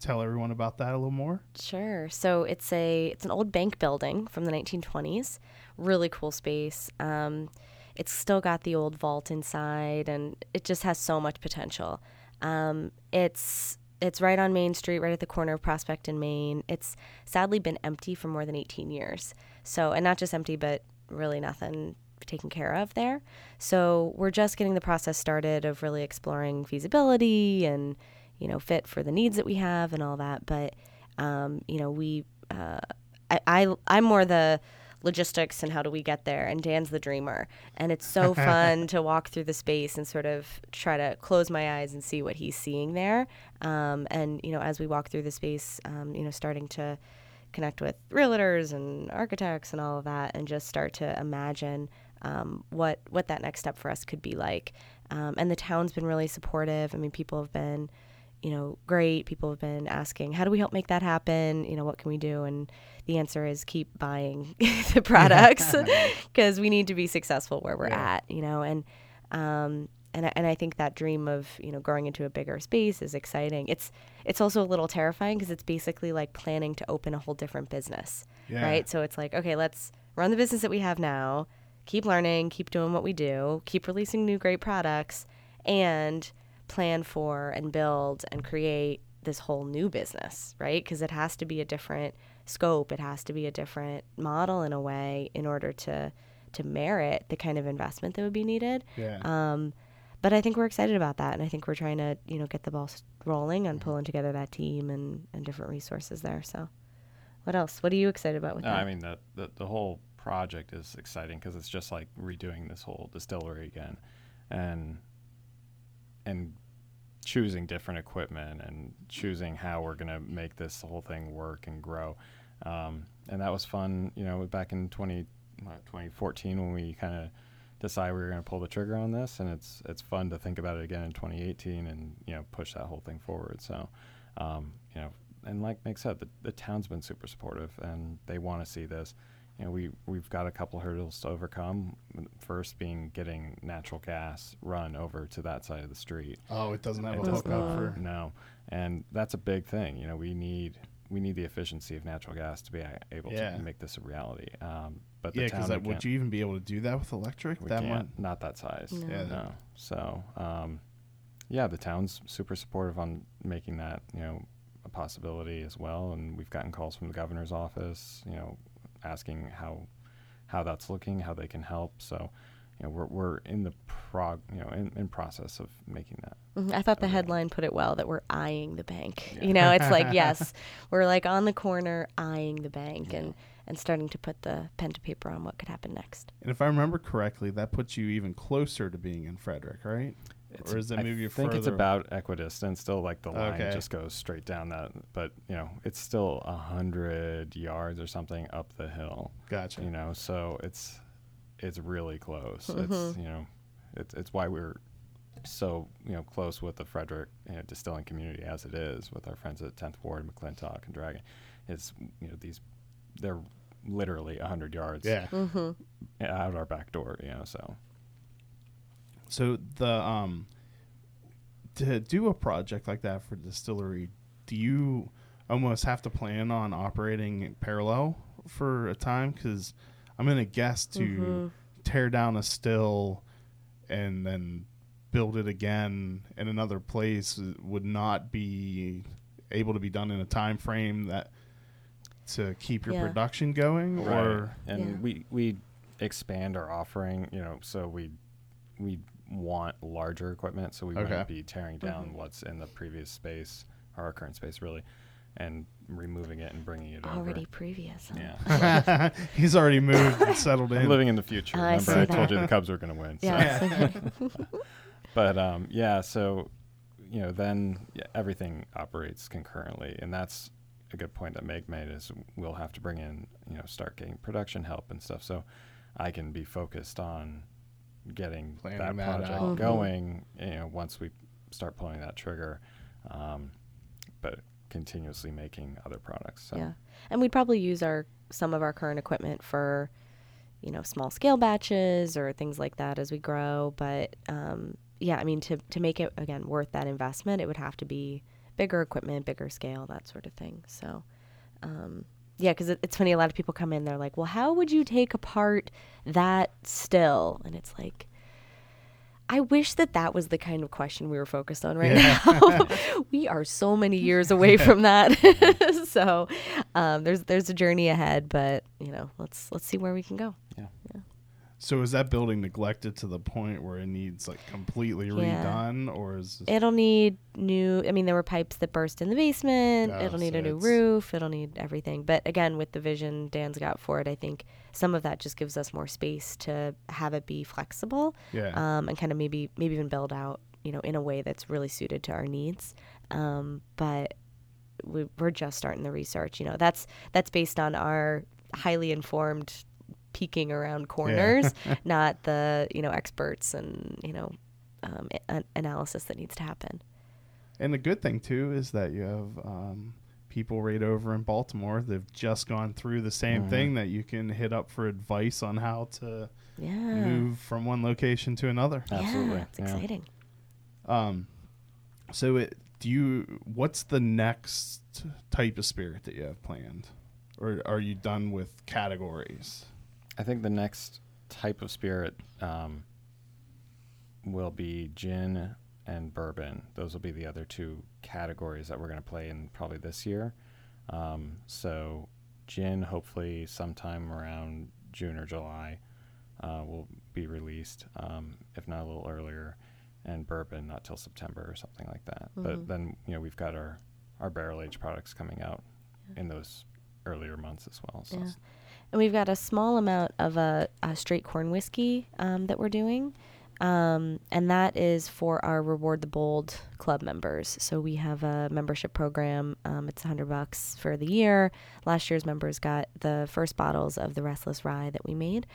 tell everyone about that a little more? Sure. So it's a it's an old bank building from the 1920s. Really cool space. Um, it's still got the old vault inside, and it just has so much potential. Um, it's it's right on Main Street, right at the corner of Prospect and Main. It's sadly been empty for more than 18 years. So, and not just empty, but really nothing taken care of there. So we're just getting the process started of really exploring feasibility and you know fit for the needs that we have and all that. But um, you know we uh, I, I I'm more the logistics and how do we get there and Dan's the dreamer. And it's so fun to walk through the space and sort of try to close my eyes and see what he's seeing there. Um, and you know as we walk through the space um, you know starting to connect with realtors and architects and all of that and just start to imagine um, what what that next step for us could be like. Um, and the town's been really supportive. I mean people have been you know great people have been asking how do we help make that happen you know what can we do and the answer is keep buying the products because we need to be successful where we're Yeah. at you know and um, and I, and I think that dream of you know growing into a bigger space is exciting. It's it's also a little terrifying because it's basically like planning to open a whole different business, Yeah. right? So it's like okay, let's run the business that we have now, keep learning, keep doing what we do, keep releasing new great products, and plan for and build and create this whole new business, right? Because it has to be a different scope, it has to be a different model in a way in order to to merit the kind of investment that would be needed. Yeah. Um, but I think we're excited about that, and I think we're trying to, you know, get the ball rolling and pulling together that team and, and different resources there. So, what else? What are you excited about with No, that? I mean the, the the whole project is exciting because it's just like redoing this whole distillery again, and and choosing different equipment and choosing how we're gonna make this whole thing work and grow, um, and that was fun. You know, back in 20, what, 2014 when we kind of decided we were going to pull the trigger on this, and it's it's fun to think about it again in 2018 and you know push that whole thing forward. So, um, you know, and like Mick said, the, the town's been super supportive and they want to see this. You know, we we've got a couple hurdles to overcome. First being getting natural gas run over to that side of the street. oh, it doesn't have It a does hookup not. for. No, and that's a big thing. You know, we need we need the efficiency of natural gas to be able Yeah. to make this a reality. Um, but the Yeah, town because would you even be able to do that with electric? we that one. not that size. No. Yeah. No. So, um, yeah, the town's super supportive on making that, you know, a possibility as well. And we've gotten calls from the governor's office, you know, asking how how that's looking, how they can help. So, you know, we're we're in the prog, you know, in, in process of making that. Mhm. I thought the Okay. headline put it well that we're eyeing the bank. Yeah. You know, it's like yes, we're like on the corner eyeing the bank and and starting to put the pen to paper on what could happen next. And if I remember correctly, that puts you even closer to being in Frederick, right? It's- or does it I move you further? I think it's about equidistant. And still, like the line Okay. just goes straight down that, but you know, it's still a hundred yards or something up the hill. Gotcha. You know, so it's it's really close. Mm-hmm. It's you know, it's it's why we're so you know close with the Frederick you know, distilling community as it is with our friends at 10th Ward, McClintock, and Dragon. It's you know these they're literally a hundred yards Yeah. Mm-hmm. out our back door. You know, so So the um to do a project like that for distillery, do you almost have to plan on operating parallel for a time? Because I'm gonna guess to Mm-hmm. tear down a still and then build it again in another place would not be able to be done in a time frame that to keep your Yeah. production going or and Yeah. we we expand our offering you know so we we want larger equipment so we Okay. wouldn't be tearing down Mhm. what's in the previous space or our current space really and removing it and bringing it Already over previous. huh? yeah he's already moved and settled in I'm living in the future I remember see i told you the cubs were going to win so. Yeah. but um, yeah, so you know, then yeah, everything operates concurrently, and that's a good point that Meg made. Is we'll have to bring in, you know, start getting production help and stuff, so I can be focused on getting Planning that that project out. Mhm. going. You know, once we start pulling that trigger, um, but continuously making other products. So. Yeah, and we'd probably use our some of our current equipment for, you know, small scale batches or things like that as we grow. But um, yeah, I mean, to to make it again worth that investment, it would have to be bigger equipment, bigger scale, that sort of thing. So. Um, yeah, because it, it's funny. A lot of people come in, they're like, "Well, how would you take apart that still?" And it's like, I wish that that was the kind of question we were focused on right now. we are so many years away from that. so um, there's there's a journey ahead, but you know, let's let's see where we can go. Yeah. So is that building neglected to the point where it needs like completely Yeah. redone, or is It'll need new. I mean, there were pipes that burst in the basement. Oh, It'll need so a new roof. It'll need everything. But again, with the vision Dan's got for it, I think some of that just gives us more space to have it be flexible. yeah? um, and kind of maybe maybe even build out you know in a way that's really suited to our needs um, but we, we're just starting the research you know that's that's based on our highly informed peeking around corners not the you know experts and you know um, a- analysis that needs to happen and the good thing too is that you have um, people right over in Baltimore. They've just gone through the same Mhm. thing that you can hit up for advice on how to yeah move from one location to another. Absolutely, yeah it's yeah. exciting Um, so it do you? What's the next type of spirit that you have planned, or are you done with categories? I think the next type of spirit um, will be gin and bourbon. Those will be the other two categories that we're going to play in probably this year. Um, so, gin, hopefully, sometime around June or July, uh, will be released, um, if not a little earlier, and bourbon not till September or something like that. Mhm. But then, you know, we've got our, our barrel aged products coming out in those earlier months as well. So, Yeah. And we've got a small amount of a, a straight corn whiskey um, that we're doing. Um, and that is for our Reward the Bold club members. So we have a membership program. Um, it's 100 bucks for the year. Last year's members got the first bottles of the Restless Rye that we made.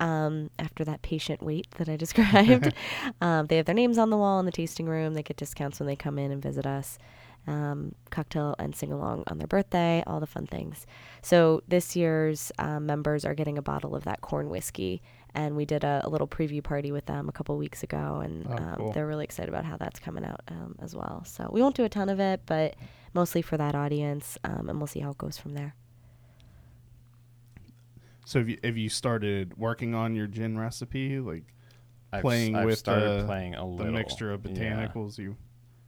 Um, after that patient wait that I described, um, they have their names on the wall in the tasting room. They get discounts when they come in and visit us. Um, cocktail and sing along on their birthday, all the fun things. So this year's um, members are getting a bottle of that corn whiskey, and we did a, a little preview party with them a couple weeks ago, and Oh, um, cool. they're really excited about how that's coming out um, as well. So we won't do a ton of it, but mostly for that audience, um, and we'll see how it goes from there. So have you have you started working on your gin recipe, like I've, Playing I've with started the- playing a the little mixture of yeah, botanicals? You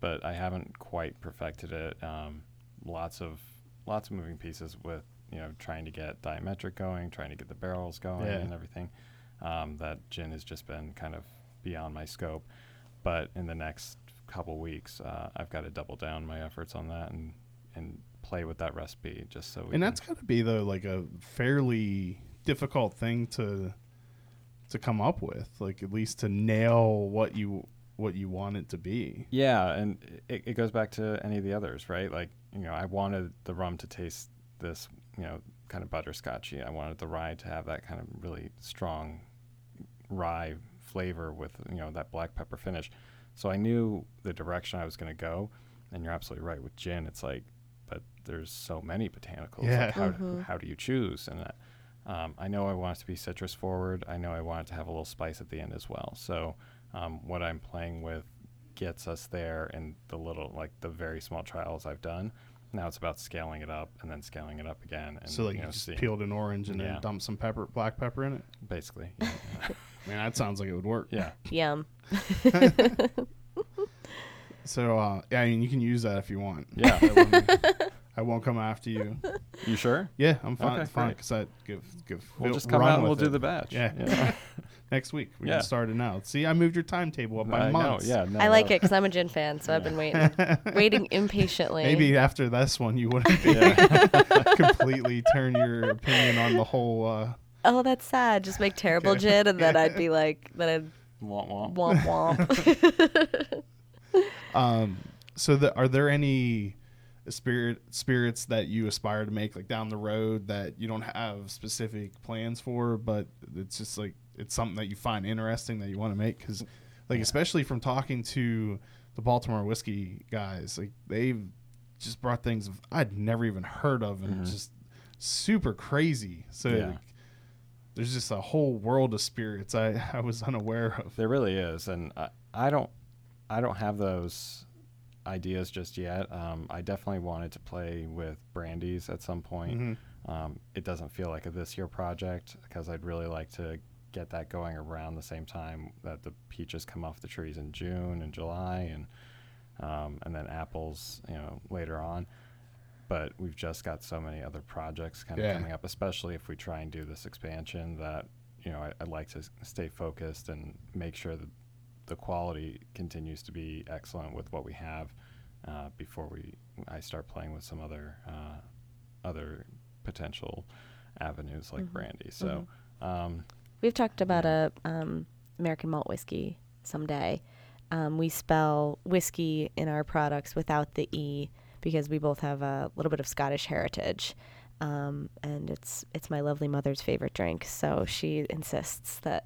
but I haven't quite perfected it. Um, lots of lots of moving pieces with you know trying to get diametric going, trying to get the barrels going Yeah. and everything. Um, that gin has just been kind of beyond my scope. But in the next couple weeks, uh, I've got to double down my efforts on that and and play with that recipe just so. We and that's got to be though like a fairly difficult thing to to come up with like at least to nail what you what you want it to be Yeah, and it, it goes back to any of the others, right? Like, you know, I wanted the rum to taste this, you know, kind of butterscotchy. I wanted the rye to have that kind of really strong rye flavor with, you know, that black pepper finish. So I knew the direction I was going to go. And you're absolutely right with gin. It's like, but there's so many botanicals. Yeah. Like how, Mhm. how do you choose? And that, um, I know I want it to be citrus forward. I know I want it to have a little spice at the end as well. So um, what I'm playing with gets us there in the little, like the very small trials I've done. Now it's about scaling it up and then scaling it up again. And, so like you you know, just see- peeled an orange and Yeah. then dumped some pepper black pepper in it basically. Yeah. man that sounds like it would work yeah. Yum. so uh yeah i mean you can use that if you want Yeah. I won't, come after you You sure? yeah i'm fine Okay, fine because i give give We'll we'll just come out and we'll with do the batch. Yeah. Next week we Yeah. can start it now see i moved your timetable up by I know, Yeah. No, I like no. it because I'm a gin fan, so I've been waiting, waiting impatiently. Maybe after this one, you wouldn't be completely turn your opinion on the whole. Uh, Oh, that's sad. Just make terrible Okay. gin, and then I'd be like, then I'd womp. womp womp. um, so, the, are there any spirit spirits that you aspire to make, like down the road, that you don't have specific plans for, but it's just like it's something that you find interesting that you want to make? Because, like, Yeah. especially from talking to the Baltimore whiskey guys, like they've just brought things I'd never even heard of, and Mhm. just super crazy. So. Yeah. like, there's just a whole world of spirits I, I was unaware of. There really is, and I, I don't, I don't have those ideas just yet. Um, I definitely wanted to play with brandies at some point. Mhm. Um, it doesn't feel like a this year project because I'd really like to get that going around the same time that the peaches come off the trees in June and July, and um, and then apples, you know, later on. But we've just got so many other projects kind of Yeah. coming up, especially if we try and do this expansion. That you know, I, I'd like to stay focused and make sure that the quality continues to be excellent with what we have uh, before we I start playing with some other uh, other potential avenues like Mhm. brandy. So um, We've talked about a um, American malt whiskey someday. Um, we spell whiskey in our products without the e because we both have a little bit of Scottish heritage, um, and it's it's my lovely mother's favorite drink. So she insists that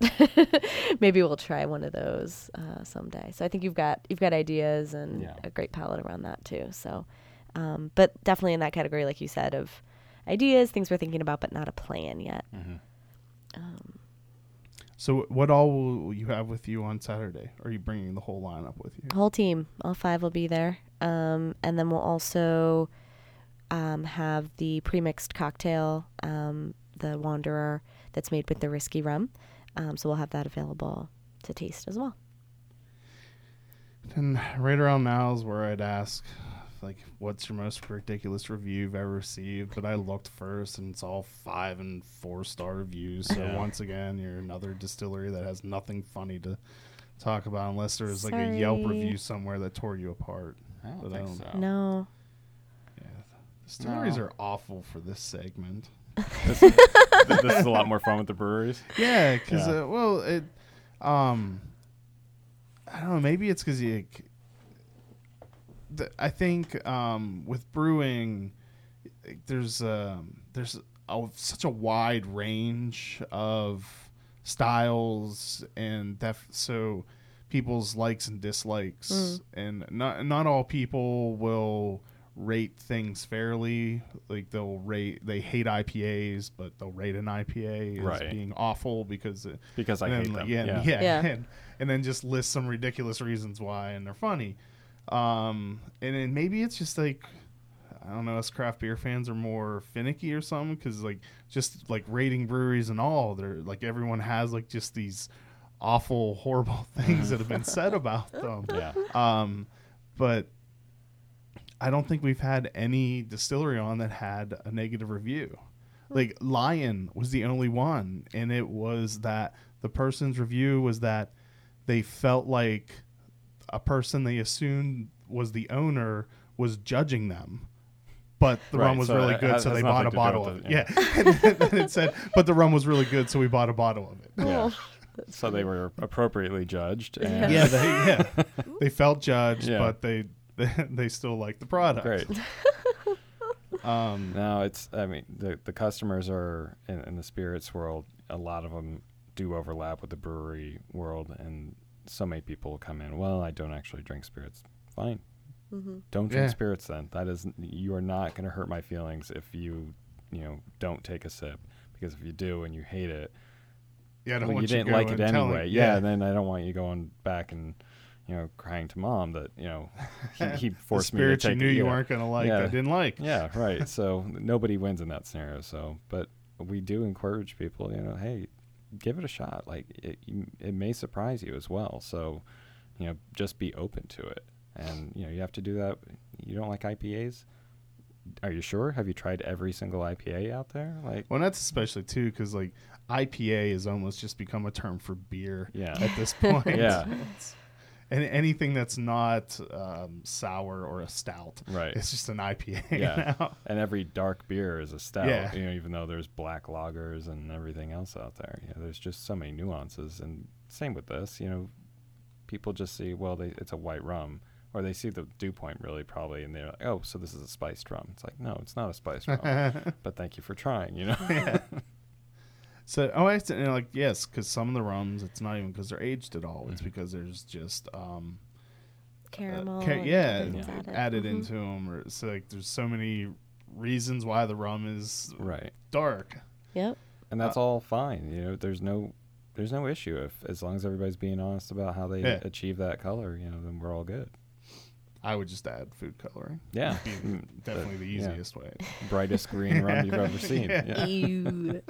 maybe we'll try one of those uh, someday. So I think you've got you've got ideas and Yeah. a great palette around that too. So, um, but definitely in that category, like you said, of ideas, things we're thinking about, but not a plan yet. mhm. So, what all will you have with you on Saturday? Are you bringing the whole lineup with you? whole team, all five will be there. Um, and then we'll also um, have the pre-mixed cocktail, um, the Wanderer, that's made with the Risky rum. Um, so we'll have that available to taste as well. And right around now is where I'd ask, like, what's your most ridiculous review you've ever received? But I looked first, and it's all five and four star reviews. So Yeah. once again, you're another distillery that has nothing funny to talk about, unless there's was like a Yelp review somewhere that tore you apart. I don't But I think don't- so. No, Yeah, distilleries No. are awful for this segment. this, th- this is a lot more fun with the breweries. Yeah, because Yeah. uh, well, it, um, I don't know. Maybe it's because you. C- The, I think um, with brewing, there's um, there's a, such a wide range of styles and def- so people's likes and dislikes, Mm. and not not all people will rate things fairly. Like they'll rate they hate IPAs, but they'll rate an IPA as Right. being awful because it, Because I and hate then, them. yeah, yeah. yeah, Yeah. And, and then just list some ridiculous reasons why, and they're funny. Um, and then maybe it's just like I don't know, us craft beer fans are more finicky or something because like just like rating breweries and all, they're like everyone has like just these awful, horrible things that have been said about them. Yeah. Um, but I don't think we've had any distillery on that had a negative review. like Lyon was the only one, and it was that the person's review was that they felt like a person they assumed was the owner was judging them. But the rum was so really good, has- so they bought a nothing to do bottle of it. it, Yeah, and then it said, but the rum was really good, so we bought a bottle of it. Yeah. So they were appropriately judged. And Yeah, they, yeah, they felt judged, Yeah. but they they still liked the product. Great. Um, No, it's. I mean, the the customers are in, in the spirits world. A lot of them do overlap with the brewery world, and so many people come in. Well, I don't actually drink spirits. Fine, hmm don't drink Yeah. spirits then. That is, you are not going to hurt my feelings if you, you know, don't take a sip. Because if you do and you hate it, yeah, I don't well, want you didn't to like it and telling- anyway. Yeah, then I don't want you going back and, you know, crying to mom that you know he, he the forced me to spirits take you knew it. you Yeah. weren't gonna like, Yeah. I didn't like. Yeah, right. so nobody wins in that scenario. So, but we do encourage people. You know, hey, give it a shot. Like it, it may surprise you as well. So, you know, just be open to it. And you know, you have to do that. You don't like IPAs? Are you sure? Have you tried every single IPA out there? Like, Well, that's especially too because like IPA has almost just become a term for beer yeah, at this point. Yeah. And anything that's not um, sour or a stout, right. it's just an IPA Yeah. now. and every dark beer is a stout. Yeah. You know, even though there's black lagers and everything else out there. You know, there's just so many nuances. And same with this. You know, people just see, well, they, it's a white rum, or they see the dew point really probably, and they're like, oh, so this is a spiced rum. It's like, no, it's not a spiced rum. but thank you for trying. You know. So, oh, I and like yes, because some of the rums, it's not even because they're aged at all. It's Mhm. because there's just um, uh, Caramel. ca- yeah, Yeah. added, added Mhm. into them, or so like there's so many reasons why the rum is right. dark. Yep. And that's all fine. You know, there's no. There's no issue if, as long as everybody's being honest about how they Yeah. achieve that color, you know, then we're all good. I would just add food coloring. Yeah, Mm, definitely the yeah. easiest way. brightest green rum you've ever seen. Yeah. Yeah. Ew.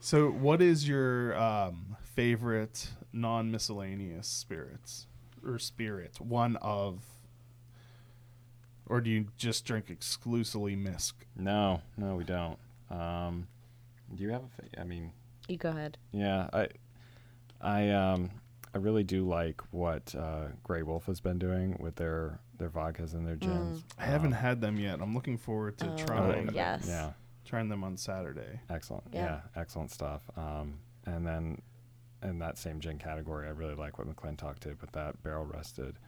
So, what is your um, favorite non-miscellaneous spirits or spirit? One of, or do you just drink exclusively misk? No, no, we don't. Um, do you have a? Fa- I mean, you go ahead. yeah, I, I, um, I really do like what uh, Grey Wolf has been doing with their their vodkas and their gins. I haven't Um, had them yet. I'm looking forward to Oh, trying yes. Yeah, trying them on Saturday. excellent. Yeah. Yeah, excellent stuff. Um, and then in that same gin category, I really like what McClintock did with that barrel rested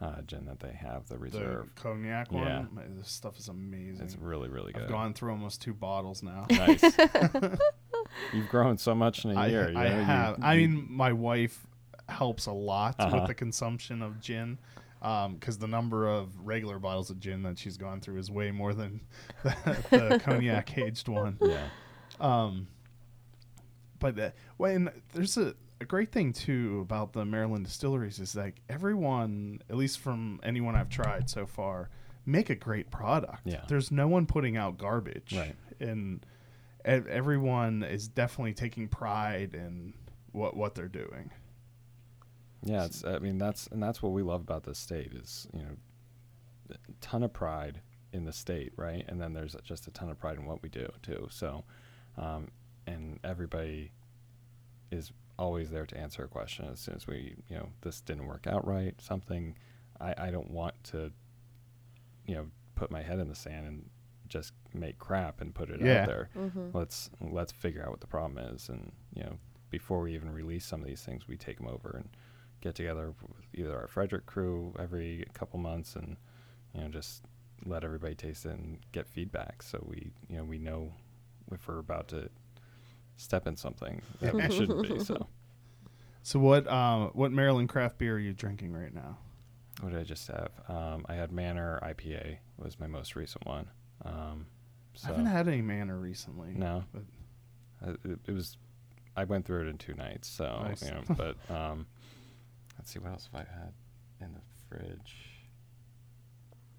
uh, gin that they have, the reserve. The cognac Yeah. one, man, this stuff is amazing. It's really, really good. I've gone through almost two bottles now. nice. You've grown so much in a I, year. you I know, you- have. I mean, my wife helps a lot Uh-huh. with the consumption of gin because the number of regular bottles of gin that she's gone through is way more than the, the cognac aged one. yeah, Um, but uh, when there's a, a great thing too about the Maryland distilleries is like everyone, at least from anyone I've tried so far, make a great product. Yeah. There's no one putting out garbage. Right. And everyone is definitely taking pride in what what they're doing. Yeah. It's. I mean, that's and that's what we love about this state is you know, a ton of pride in the state, right? And then there's just a ton of pride in what we do too. So, um, and everybody is always there to answer a question as soon as we, you know, this didn't work out right, something. I, I don't want to, you know, put my head in the sand and just make crap and put it Yeah. out there. Mm-hmm. let's let's figure out what the problem is and you know before we even release some of these things we take them over and get together with either our frederick crew every couple months and you know just let everybody taste it and get feedback so we you know we know if we're about to step in something that we shouldn't be so So what um, what Maryland craft beer are you drinking right now? what did i just have um, i had manor ipa was my most recent one um, so I haven't had any Manor recently. no but- Uh, it, it was I went through it in two nights, so Nice. you know. But um, let's see what else have I had in the fridge.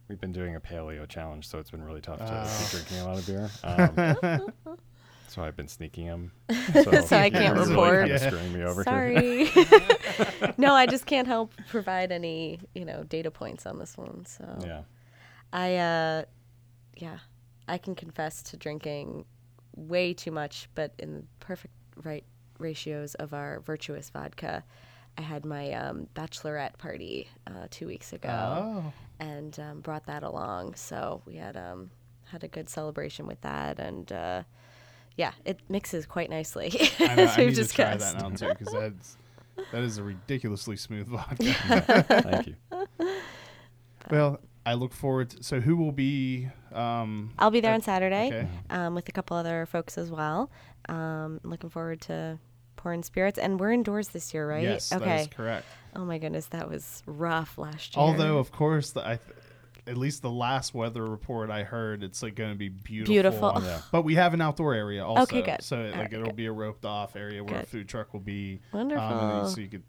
We've been doing a paleo challenge, so it's been really tough to Oh. be drinking a lot of beer. Um, so I've been sneaking them. So, So I can't really report. Kind of screwing me over Sorry. no, I just can't help provide any, you know, data points on this one. So Yeah. I, uh, yeah, I can confess to drinking way too much, but in the perfect right ratios of our virtuous vodka. I had my um, bachelorette party uh, two weeks ago Oh, and um, brought that along. So we had um, had a good celebration with that, and uh, yeah, it mixes quite nicely. I, know, as I we've need to try discussed. that now too because that's that is a ridiculously smooth vodka. Thank you. well, I look forward. to... So, who will be? Um, I'll be there at- on Saturday Okay. um, with a couple other folks as well. Um, looking forward to pouring spirits, and we're indoors this year, right? Yes, that okay. is correct. Oh my goodness, that was rough last year. Although, of course, the, I, th- at least the last weather report I heard, it's like going to be beautiful. Beautiful. Yeah. But we have an outdoor area also. Okay, good. So All like right, it'll good. be a roped off area where a food truck will be. Wonderful. Um, so you could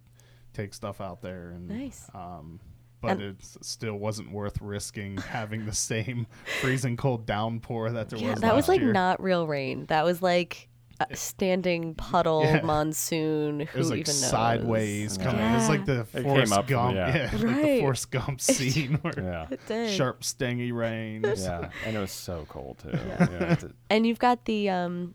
take stuff out there and Nice. Um, but it still wasn't worth risking having the same freezing cold downpour that there yeah, was. that was like year. not real rain. That was like a standing puddle Yeah. monsoon. Who It was like even knows? sideways Yeah. coming. It was like the It came Forrest up from- Gump, yeah. yeah, like the Right. Forrest Gump scene where Yeah. Sharp, stingy rain. Yeah. And it was so cold too. Yeah. You And you've got the um,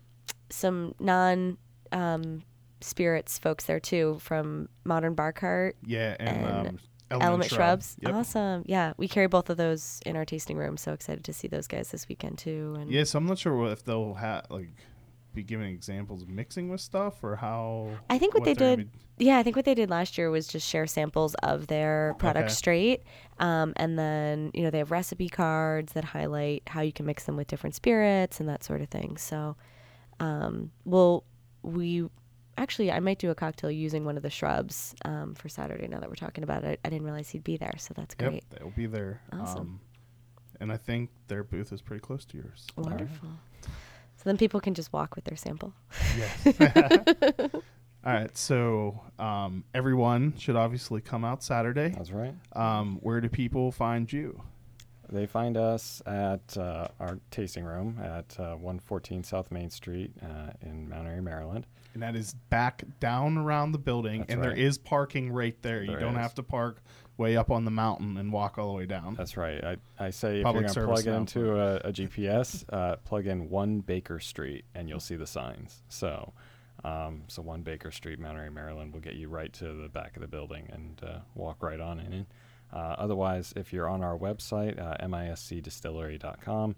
some non um, spirits folks there too from Modern Bar Cart, Yeah, and, And um, Element, Element, Shrubs. Yep. Awesome. Yeah, we carry both of those in our tasting room. So excited to see those guys this weekend too. And Yeah, so I'm not sure if they'll have like be giving examples of mixing with stuff or how. I think what, they they're did, gonna yeah, I think what they did last year was just share samples of their product Okay. straight, um, and then you know they have recipe cards that highlight how you can mix them with different spirits and that sort of thing. So, um, well, we actually I might do a cocktail using one of the shrubs um, for Saturday. Now that we're talking about it, I didn't realize he'd be there, so that's great, yep, they'll be there. Awesome. Um, and I think their booth is pretty close to yours. wonderful. So then people can just walk with their sample. Yes. All right, so um, everyone should obviously come out Saturday. That's right. Um, where do people find you? They find us at uh, our tasting room at uh, 114 South Main Street uh, in Mount Airy, Maryland. And that is back down around the building, That's and there right. is parking right there. you don't is. have to park way up on the mountain and walk all the way down. That's right. I, I say Public if you're going to plug into a, a GPS, uh, plug in one Baker Street and you'll see the signs. So, um, so one Baker Street, Mount Airy, Maryland, will get you right to the back of the building and uh, walk right on in. Uh, otherwise, if you're on our website, uh, miscdistillery.com,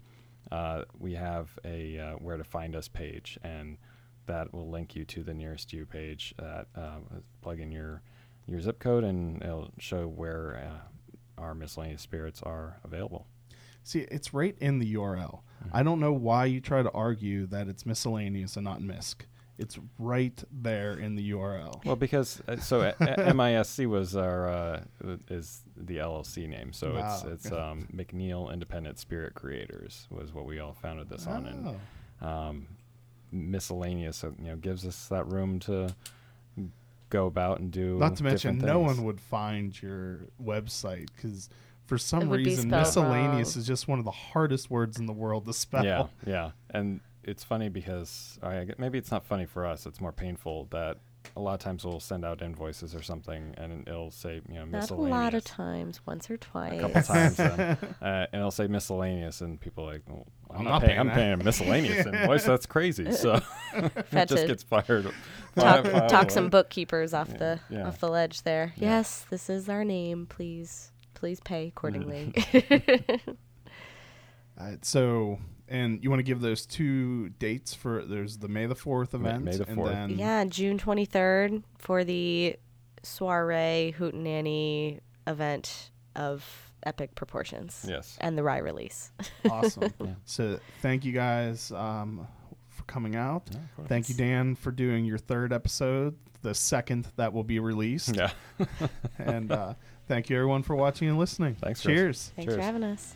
uh, we have a uh, where to find us page, and that will link you to the nearest you page. That uh, plug in your your zip code, and it'll show where uh, our miscellaneous spirits are available. See, it's right in the URL. Mm-hmm. I don't know why you try to argue that it's miscellaneous and not MISC. It's right there in the URL. Well, because uh, so uh, uh, MISC was our uh, is the LLC name, so Wow, it's it's um, McNeil Independent Spirit Creators was what we all founded this on, and Oh. um, miscellaneous, uh, you know, gives us that room to go about and do. Not to mention, different no one would find your website because for some It would be reason, miscellaneous wrong. is just one of the hardest words in the world to spell. Yeah, yeah, and it's funny because I maybe it's not funny for us. It's more painful that a lot of times we'll send out invoices or something, and it'll say you know Not a lot of times, once or twice. a couple times, and, uh, and it'll say miscellaneous, and people are like, well, I'm, I'm not not paying. paying I'm paying a miscellaneous invoice. That's crazy. So it just it. gets fired. talk, File talk some bookkeepers off Yeah, the yeah. off the ledge there. Yeah. Yes, this is our name. Please, please pay accordingly. All right, so, and you want to give those two dates for there's the May the 4th event. May the and 4th. then yeah, June twenty third for the soiree hootenanny event of epic proportions. Yes. And the rye release. Awesome. Yeah. So thank you guys um, for coming out. Yeah. Thank you, Dan, for doing your third episode, the second that will be released. Yeah. and uh, thank you, everyone, for watching and listening. Thanks, Chris. Cheers. Thanks Cheers. for having us.